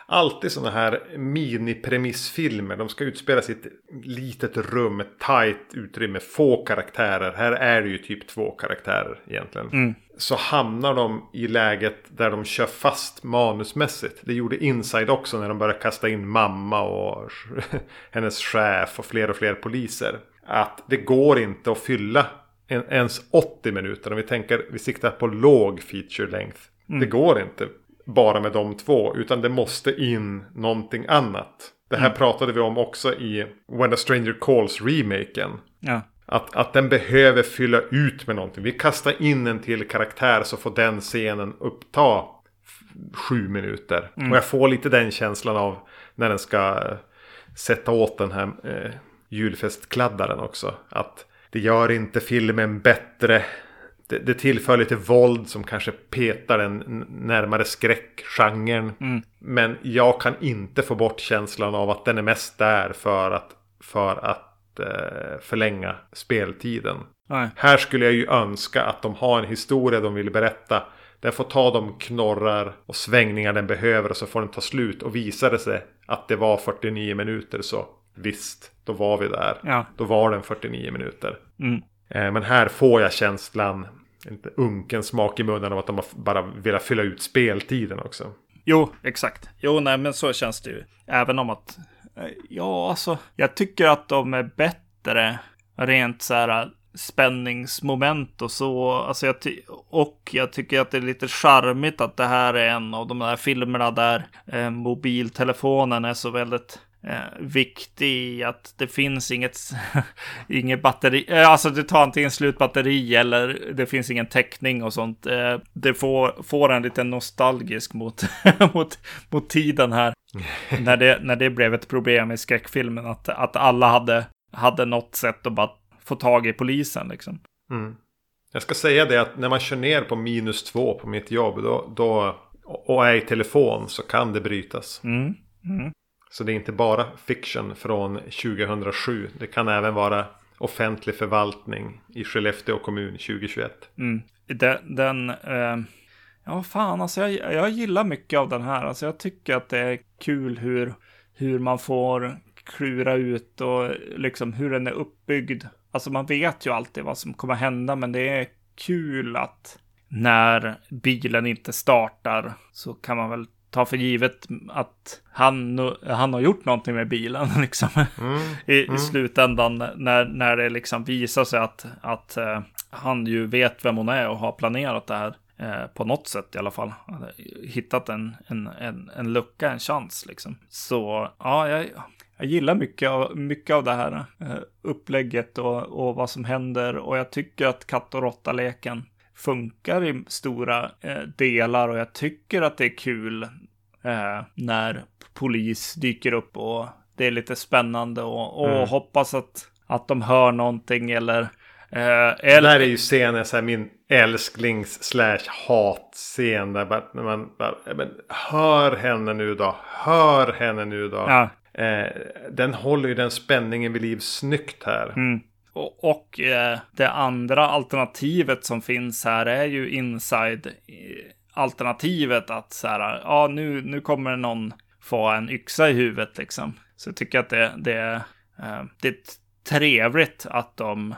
alltid sådana här minipremissfilmer. De ska utspela ett litet rum, ett tajt utrymme, få karaktärer. Här är det ju typ två karaktärer egentligen. Mm. Så hamnar de i läget där de kör fast manusmässigt. Det gjorde Inside också när de började kasta in mamma och [laughs] hennes chef och fler och fler poliser. Att det går inte att fylla ens 80 minuter. Om vi tänker, vi siktar på låg feature length. Mm. Det går inte bara med de två. Utan det måste in någonting annat. Det här mm. pratade vi om också i When a Stranger Calls remaken. Ja. Att, att den behöver fylla ut med någonting. Vi kastar in en till karaktär så får den scenen uppta sju minuter. Mm. Och jag får lite den känslan av när den ska eh, sätta åt den här eh, julfestkladdaren också. Att det gör inte filmen bättre det, det tillför lite våld som kanske petar den närmare skräckgenren. Mm. Men jag kan inte få bort känslan av att den är mest där för att, för att förlänga speltiden. Nej. Här skulle jag ju önska att de har en historia de vill berätta. Den får ta de knorrar och svängningar den behöver och så får den ta slut. Och visar det sig att det var 49 minuter så visst, då var vi där. Ja. Då var den 49 minuter. Mm. Eh, men här får jag känslan, en unken smak i munnen av att de bara velat fylla ut speltiden också. Jo, exakt. Jo, nej, men så känns det ju. Även om att, eh, ja, alltså, jag tycker att de är bättre rent så här äh, spänningsmoment och så. Alltså jag och jag tycker att det är lite charmigt att det här är en av de där filmerna där eh, mobiltelefonen är så väldigt eh, viktig att det finns inget, [laughs] inget batteri. Eh, alltså det tar antingen slut batteri eller det finns ingen täckning och sånt. Eh, det får, får en lite nostalgisk mot, [laughs] mot, mot tiden här. [laughs] när, det, när det blev ett problem i skräckfilmen. Att, att alla hade, hade något sätt att bara få tag i polisen liksom. Mm. Jag ska säga det att när man kör ner på minus två på mitt jobb då, då och är i telefon så kan det brytas. Mm. Mm. Så det är inte bara fiction från 2007. Det kan även vara offentlig förvaltning i Skellefteå kommun 2021. Mm. Den, den eh, ja fan alltså jag, jag gillar mycket av den här. Alltså jag tycker att det är kul hur, hur man får klura ut och liksom hur den är uppbyggd. Alltså man vet ju alltid vad som kommer hända, men det är kul att när bilen inte startar så kan man väl ta för givet att han, han har gjort någonting med bilen [laughs] liksom. Mm, I, mm. I, slutändan när, när det liksom visar sig att, att uh, han ju vet vem hon är och har planerat det här uh, på något sätt i alla fall. Hittat en, en, en, en lucka, en chans liksom. Så ja, jag, jag gillar mycket av, mycket av det här uh, upplägget och, och vad som händer och jag tycker att katt och råtta-leken funkar i stora eh, delar och jag tycker att det är kul eh, när polis dyker upp och det är lite spännande och, och mm. hoppas att, att de hör någonting eller eh, eller... Det här är ju scenen, så här, min älsklings slash hatscen. Där bara, när man bara, men, hör henne nu då, hör henne nu då. Ja. Eh, den håller ju den spänningen vid liv snyggt här. Mm. Och, och eh, det andra alternativet som finns här är ju inside alternativet att så här, ja nu, nu kommer någon få en yxa i huvudet liksom. Så jag tycker att det, det, eh, det är trevligt att de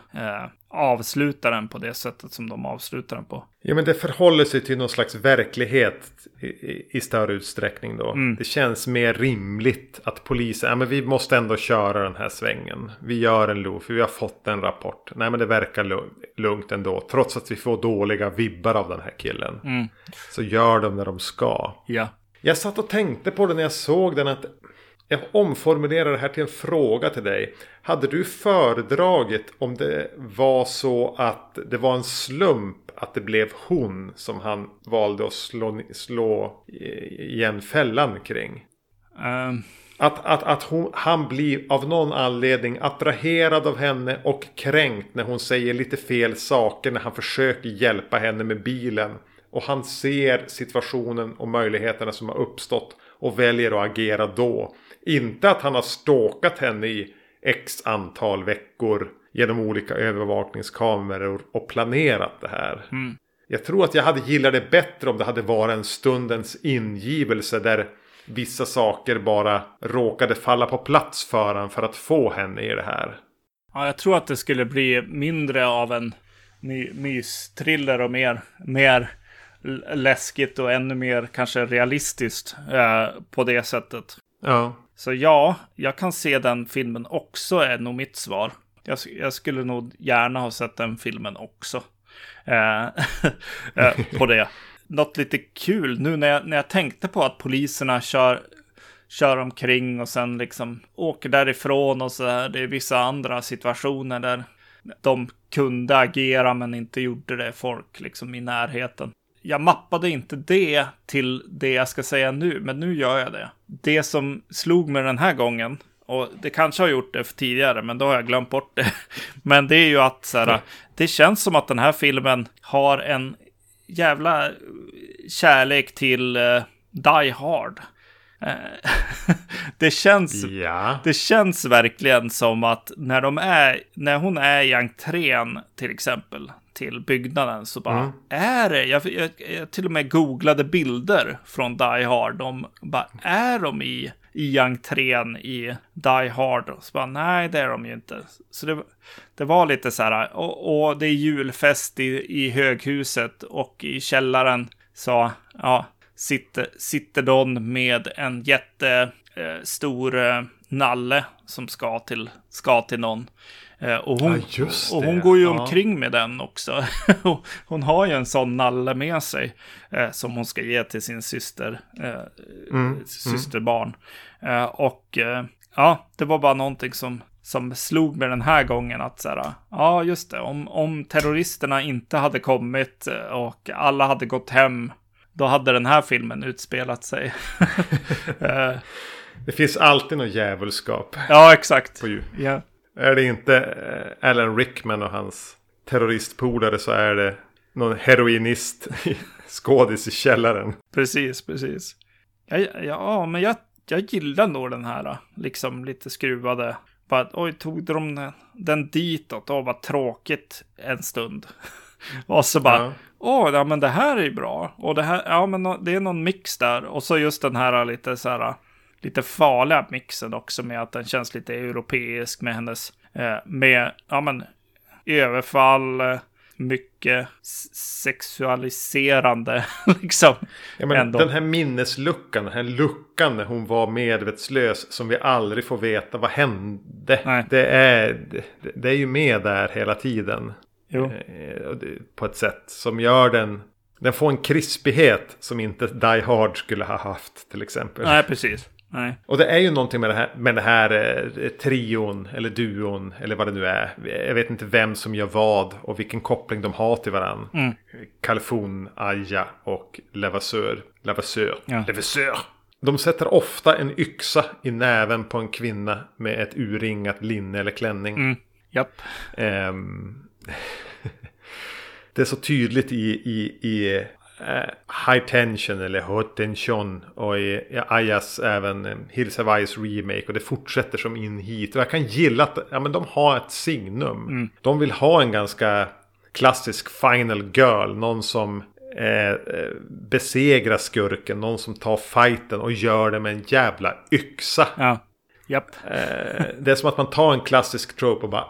avslutar den på det sättet som de avslutar den på. Ja men det förhåller sig till någon slags verklighet i, i, i större utsträckning då. Mm. Det känns mer rimligt att polisen, ja men vi måste ändå köra den här svängen. Vi gör en loof, vi har fått en rapport. Nej men det verkar lugnt ändå. Trots att vi får dåliga vibbar av den här killen. Mm. Så gör de när de ska. Ja. Jag satt och tänkte på det när jag såg den att jag omformulerar det här till en fråga till dig. Hade du föredragit om det var så att det var en slump att det blev hon som han valde att slå, slå igen fällan kring? Um. Att, att, att hon, han blir av någon anledning attraherad av henne och kränkt när hon säger lite fel saker när han försöker hjälpa henne med bilen. Och han ser situationen och möjligheterna som har uppstått och väljer att agera då. Inte att han har ståkat henne i x antal veckor genom olika övervakningskameror och planerat det här. Mm. Jag tror att jag hade gillat det bättre om det hade varit en stundens ingivelse där vissa saker bara råkade falla på plats för honom för att få henne i det här. Ja, jag tror att det skulle bli mindre av en my mystriller och mer, mer läskigt och ännu mer kanske realistiskt eh, på det sättet. Ja. Så ja, jag kan se den filmen också är nog mitt svar. Jag, jag skulle nog gärna ha sett den filmen också. Eh, [laughs] eh, på det. Något lite kul nu när jag, när jag tänkte på att poliserna kör, kör omkring och sen liksom åker därifrån och så här. Det är vissa andra situationer där de kunde agera men inte gjorde det. Folk liksom i närheten jag mappade inte det till det jag ska säga nu, men nu gör jag det. Det som slog mig den här gången, och det kanske har gjort det för tidigare, men då har jag glömt bort det. [laughs] Men det är ju att så här, det känns som att den här filmen har en jävla kärlek till uh, Die Hard. Eh, [laughs] det, känns, ja. det känns verkligen som att när, de är, när hon är i entrén till exempel till byggnaden så bara mm. är det, jag, jag, jag, till och med googlade bilder från Die Hard, de bara är de i, i entrén i Die Hard? Så bara nej det är de ju inte. Så det, det var lite så här, och, och det är julfest i, i höghuset och i källaren så ja, sitter, sitter de med en jättestor eh, nalle som ska till, ska till någon. Eh, och hon, ja, och hon går ju ja. omkring med den också. [laughs] hon har ju en sån nalle med sig eh, som hon ska ge till sin syster, eh, mm, systerbarn. Mm. Eh, och eh, ja, det var bara någonting som, som slog mig den här gången att så här, ja just det, om, om terroristerna inte hade kommit eh, och alla hade gått hem, då hade den här filmen utspelat sig. [laughs] [laughs] det finns alltid något djävulskap. Ja, exakt. På ja. Är det inte eh, Alan Rickman och hans terroristpolare så är det någon heroinist skådis i källaren. Precis, precis. Ja, ja, men jag jag gillar nog den här, liksom lite skruvade. Bara, oj, tog de den ditåt? Åh, vad tråkigt en stund. [laughs] och så bara, ja. åh, ja men det här är ju bra. Och det här, ja men det är någon mix där. Och så just den här lite så här, lite farliga mixen också med att den känns lite europeisk med hennes, eh, med, ja men, överfall, mycket sexualiserande. [laughs] liksom. Ja, men den här minnesluckan, den här luckan när hon var medvetslös som vi aldrig får veta vad hände. Det är, det är ju med där hela tiden. Jo. Eh, på ett sätt som gör den den får en krispighet som inte Die Hard skulle ha haft till exempel. Nej, precis. Nej. Och det är ju någonting med det här, med det här eh, trion eller duon eller vad det nu är. Jag vet inte vem som gör vad och vilken koppling de har till varandra. Mm. Kalfon, Aja och Levasseur. Levasseur. Ja. Levasseur. De sätter ofta en yxa i näven på en kvinna med ett urringat linne eller klänning. Mm. Japp. Um, [laughs] det är så tydligt i, i, i uh, High Tension eller Hot Tension och i, i även um, Hills of Ice Remake och det fortsätter som in hit. Och jag kan gilla att ja, men de har ett signum. Mm. De vill ha en ganska klassisk Final Girl. Någon som eh, eh besegrar skurken. Någon som tar fighten och gör det med en jävla yxa. Ja. Yep. Eh, det är som att man tar en klassisk trope och bara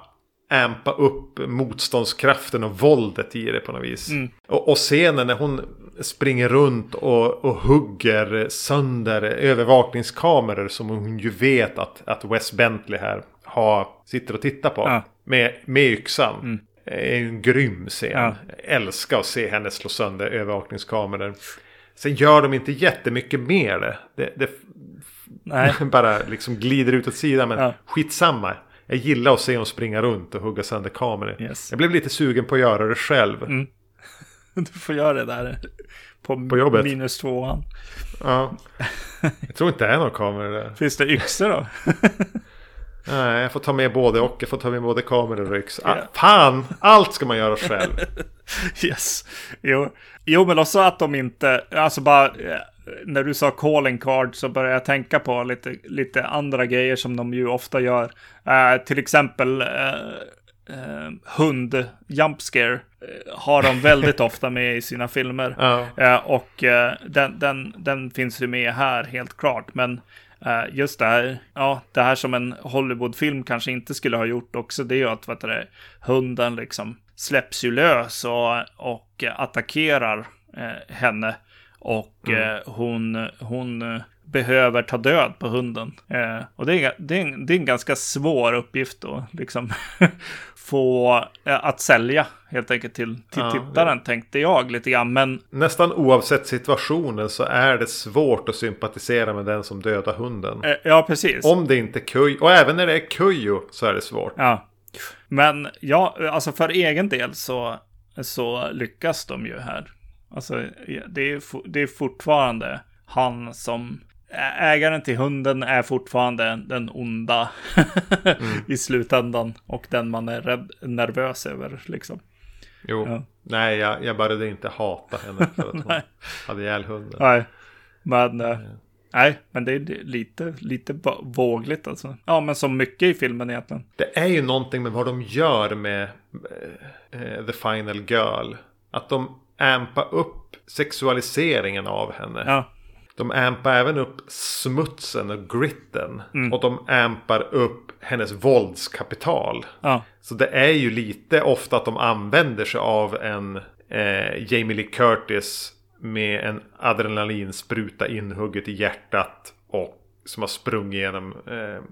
ampa upp motståndskraften och våldet i det på något vis. Mm. Och, och scenen när hon springer runt och, och hugger sönder övervakningskameror som hon ju vet att, att Wes Bentley här har, sitter och tittar på. Ja. Med, med yxan. Mm. är en grym scen. Ja. Jag älskar att se henne slå sönder övervakningskameror. Sen gör de inte jättemycket mer. Det, det, det [laughs] bara liksom glider ut åt sidan. Men ja. skitsamma. Jag gillar att se honom springa runt och hugga sönder kameror. Yes. Jag blev lite sugen på att göra det själv. Mm. [laughs] Du får göra det där på, på jobbet. minus tvåan. Ja. Jag tror inte det är någon kamera där. Finns det yxor då? [laughs] Nej, jag får ta med både och. Jag får ta med både kameror och. Yeah. Ah, fan! Allt ska man göra själv. [laughs] yes. Jo. jo, men också att de inte, alltså bara när du sa calling card så började jag tänka på lite, lite andra grejer som de ju ofta gör. Uh, till exempel uh, uh, hund jumpscare har de väldigt [laughs] ofta med i sina filmer. Uh. och den, den, den finns ju med här helt klart. Men just det här, ja, det här som en Hollywoodfilm kanske inte skulle ha gjort också, det är ju att vet du, hunden liksom släpps ju lös och, och attackerar henne. Och mm. eh, hon, hon behöver ta död på hunden. Eh, och det är, det, är en, det är en ganska svår uppgift att liksom [laughs] få eh, att sälja helt enkelt till, till ja, tittaren, ja. tänkte jag lite grann. Men... Nästan oavsett situationen så är det svårt att sympatisera med den som dödar hunden. Eh, ja, precis. Om det inte är kuj, och även när det är kujo så är det svårt. Ja. Men ja, alltså för egen del så, så lyckas de ju här. Alltså, det är, det är fortfarande han som... Ägaren till hunden är fortfarande den onda [laughs] mm. i slutändan. Och den man är rädd, nervös över liksom. Jo, ja. nej jag, jag började inte hata henne för att hon [laughs] hade ihjäl hunden. Nej, men... Äh, Nej, men det är lite, lite vågligt alltså. Ja, men som mycket i filmen egentligen. Det är ju någonting med vad de gör med uh, The Final Girl. Att de ampa upp sexualiseringen av henne. Ja. De ampar även upp smutsen och gritten. Mm. Och de ampar upp hennes våldskapital. Ja. Så det är ju lite ofta att de använder sig av en eh, Jamie Lee Curtis med en adrenalinspruta inhugget i hjärtat. Och som har sprungit genom eh,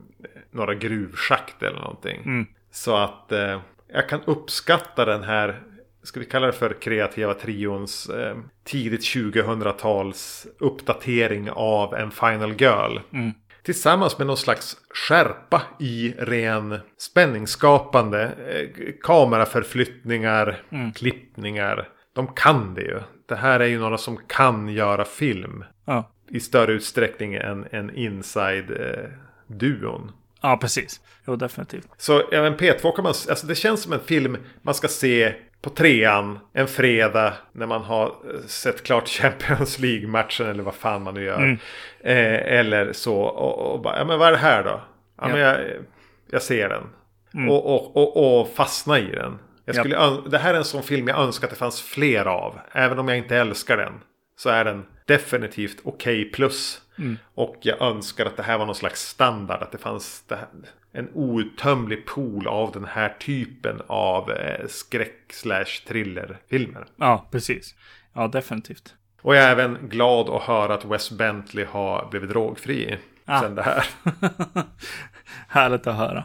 några gruvschakt eller någonting. Mm. Så att eh, jag kan uppskatta den här ska vi kalla det för kreativa trions eh, tidigt 2000-tals uppdatering av en Final Girl. Mm. Tillsammans med någon slags skärpa i ren spänningsskapande eh, kameraförflyttningar, mm. klippningar. De kan det ju. Det här är ju några som kan göra film. Ja. I större utsträckning än, än Inside-duon. Eh, ja, precis. Jo, definitivt. Så även P2 kan man... Alltså det känns som en film man ska se på trean en fredag när man har eh, sett klart [laughs] Champions League-matchen eller vad fan man nu gör. Mm. Eh, eller så och, och bara, ja men vad är det här då? Ja, men jag, jag ser den. Mm. Och, och, och, och fastna i den. Jag Ja. skulle, ön- Det här är en sån film jag önskar att det fanns fler av. Även om jag inte älskar den. Så är den definitivt okej plus. Mm. Och jag önskar att det här var någon slags standard. Att det fanns det här, en outtömlig pool av den här typen av eh, skräck slash thrillerfilmer. Ja, precis. Ja, definitivt. Och jag är även glad att höra att Wes Bentley har blivit drogfri. Ah. Sen det här. [laughs] Härligt att höra.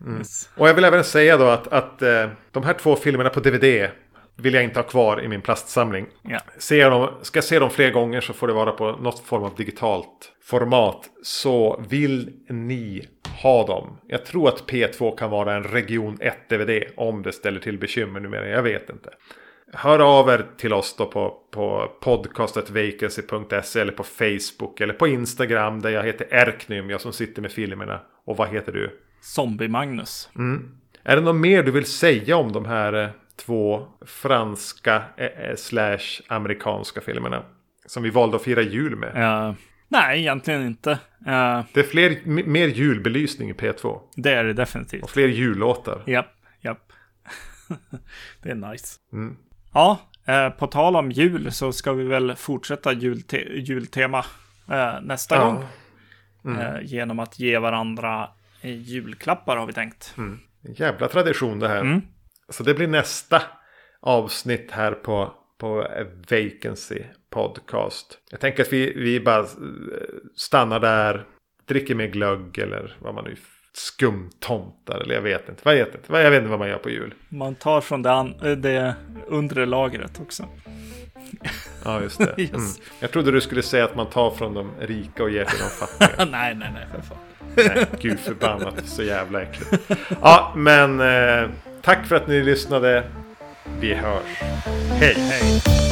Mm. Yes. Och jag vill även säga då att, att eh, de här två filmerna på DVD vill jag inte ha kvar i min plastsamling. Ja. Ser jag dem, ska jag se dem fler gånger så får det vara på något form av digitalt format. Så vill ni ha dem. Jag tror att P2 kan vara en region 1 DVD om det ställer till bekymmer numera. Jag vet inte. Hör av er till oss då på, på podcastetvacancy.se eller på Facebook eller på Instagram där jag heter Erknym, jag som sitter med filmerna. Och vad heter du? Zombie-Magnus. Är det något mer du vill säga om de här eh, två franska eh, eh, slash amerikanska filmerna? Som vi valde att fira jul med. Eh, nej, egentligen inte. Eh, Det är fler, mer julbelysning i P2. det är det definitivt. Och fler jullåtar. Japp, japp. [laughs] det är nice. Mm. Ja, eh, på tal om jul så ska vi väl fortsätta julte jultema eh, nästa Ja. gång. Eh, genom att ge varandra eh, julklappar har vi tänkt. En jävla tradition det här. Mm. Så det blir nästa avsnitt här på, på Vacancy Podcast. Jag tänker att vi, vi bara eh, stannar där. Dricker med glögg eller vad man nu skumtomtar eller jag vet inte. Vad jag vet inte. Jag vet inte vad man gör på jul. Man tar från det, an- eh, det undre lagret också. Ja, just det. [laughs] Mm. Jag trodde du skulle säga att man tar från de rika och ger till de fattiga. [laughs] nej, nej, nej, för fan. Nej, gud förbannat. Så jävla äckligt. Ja, men eh, tack för att ni lyssnade. Vi hörs. Hej! Hej.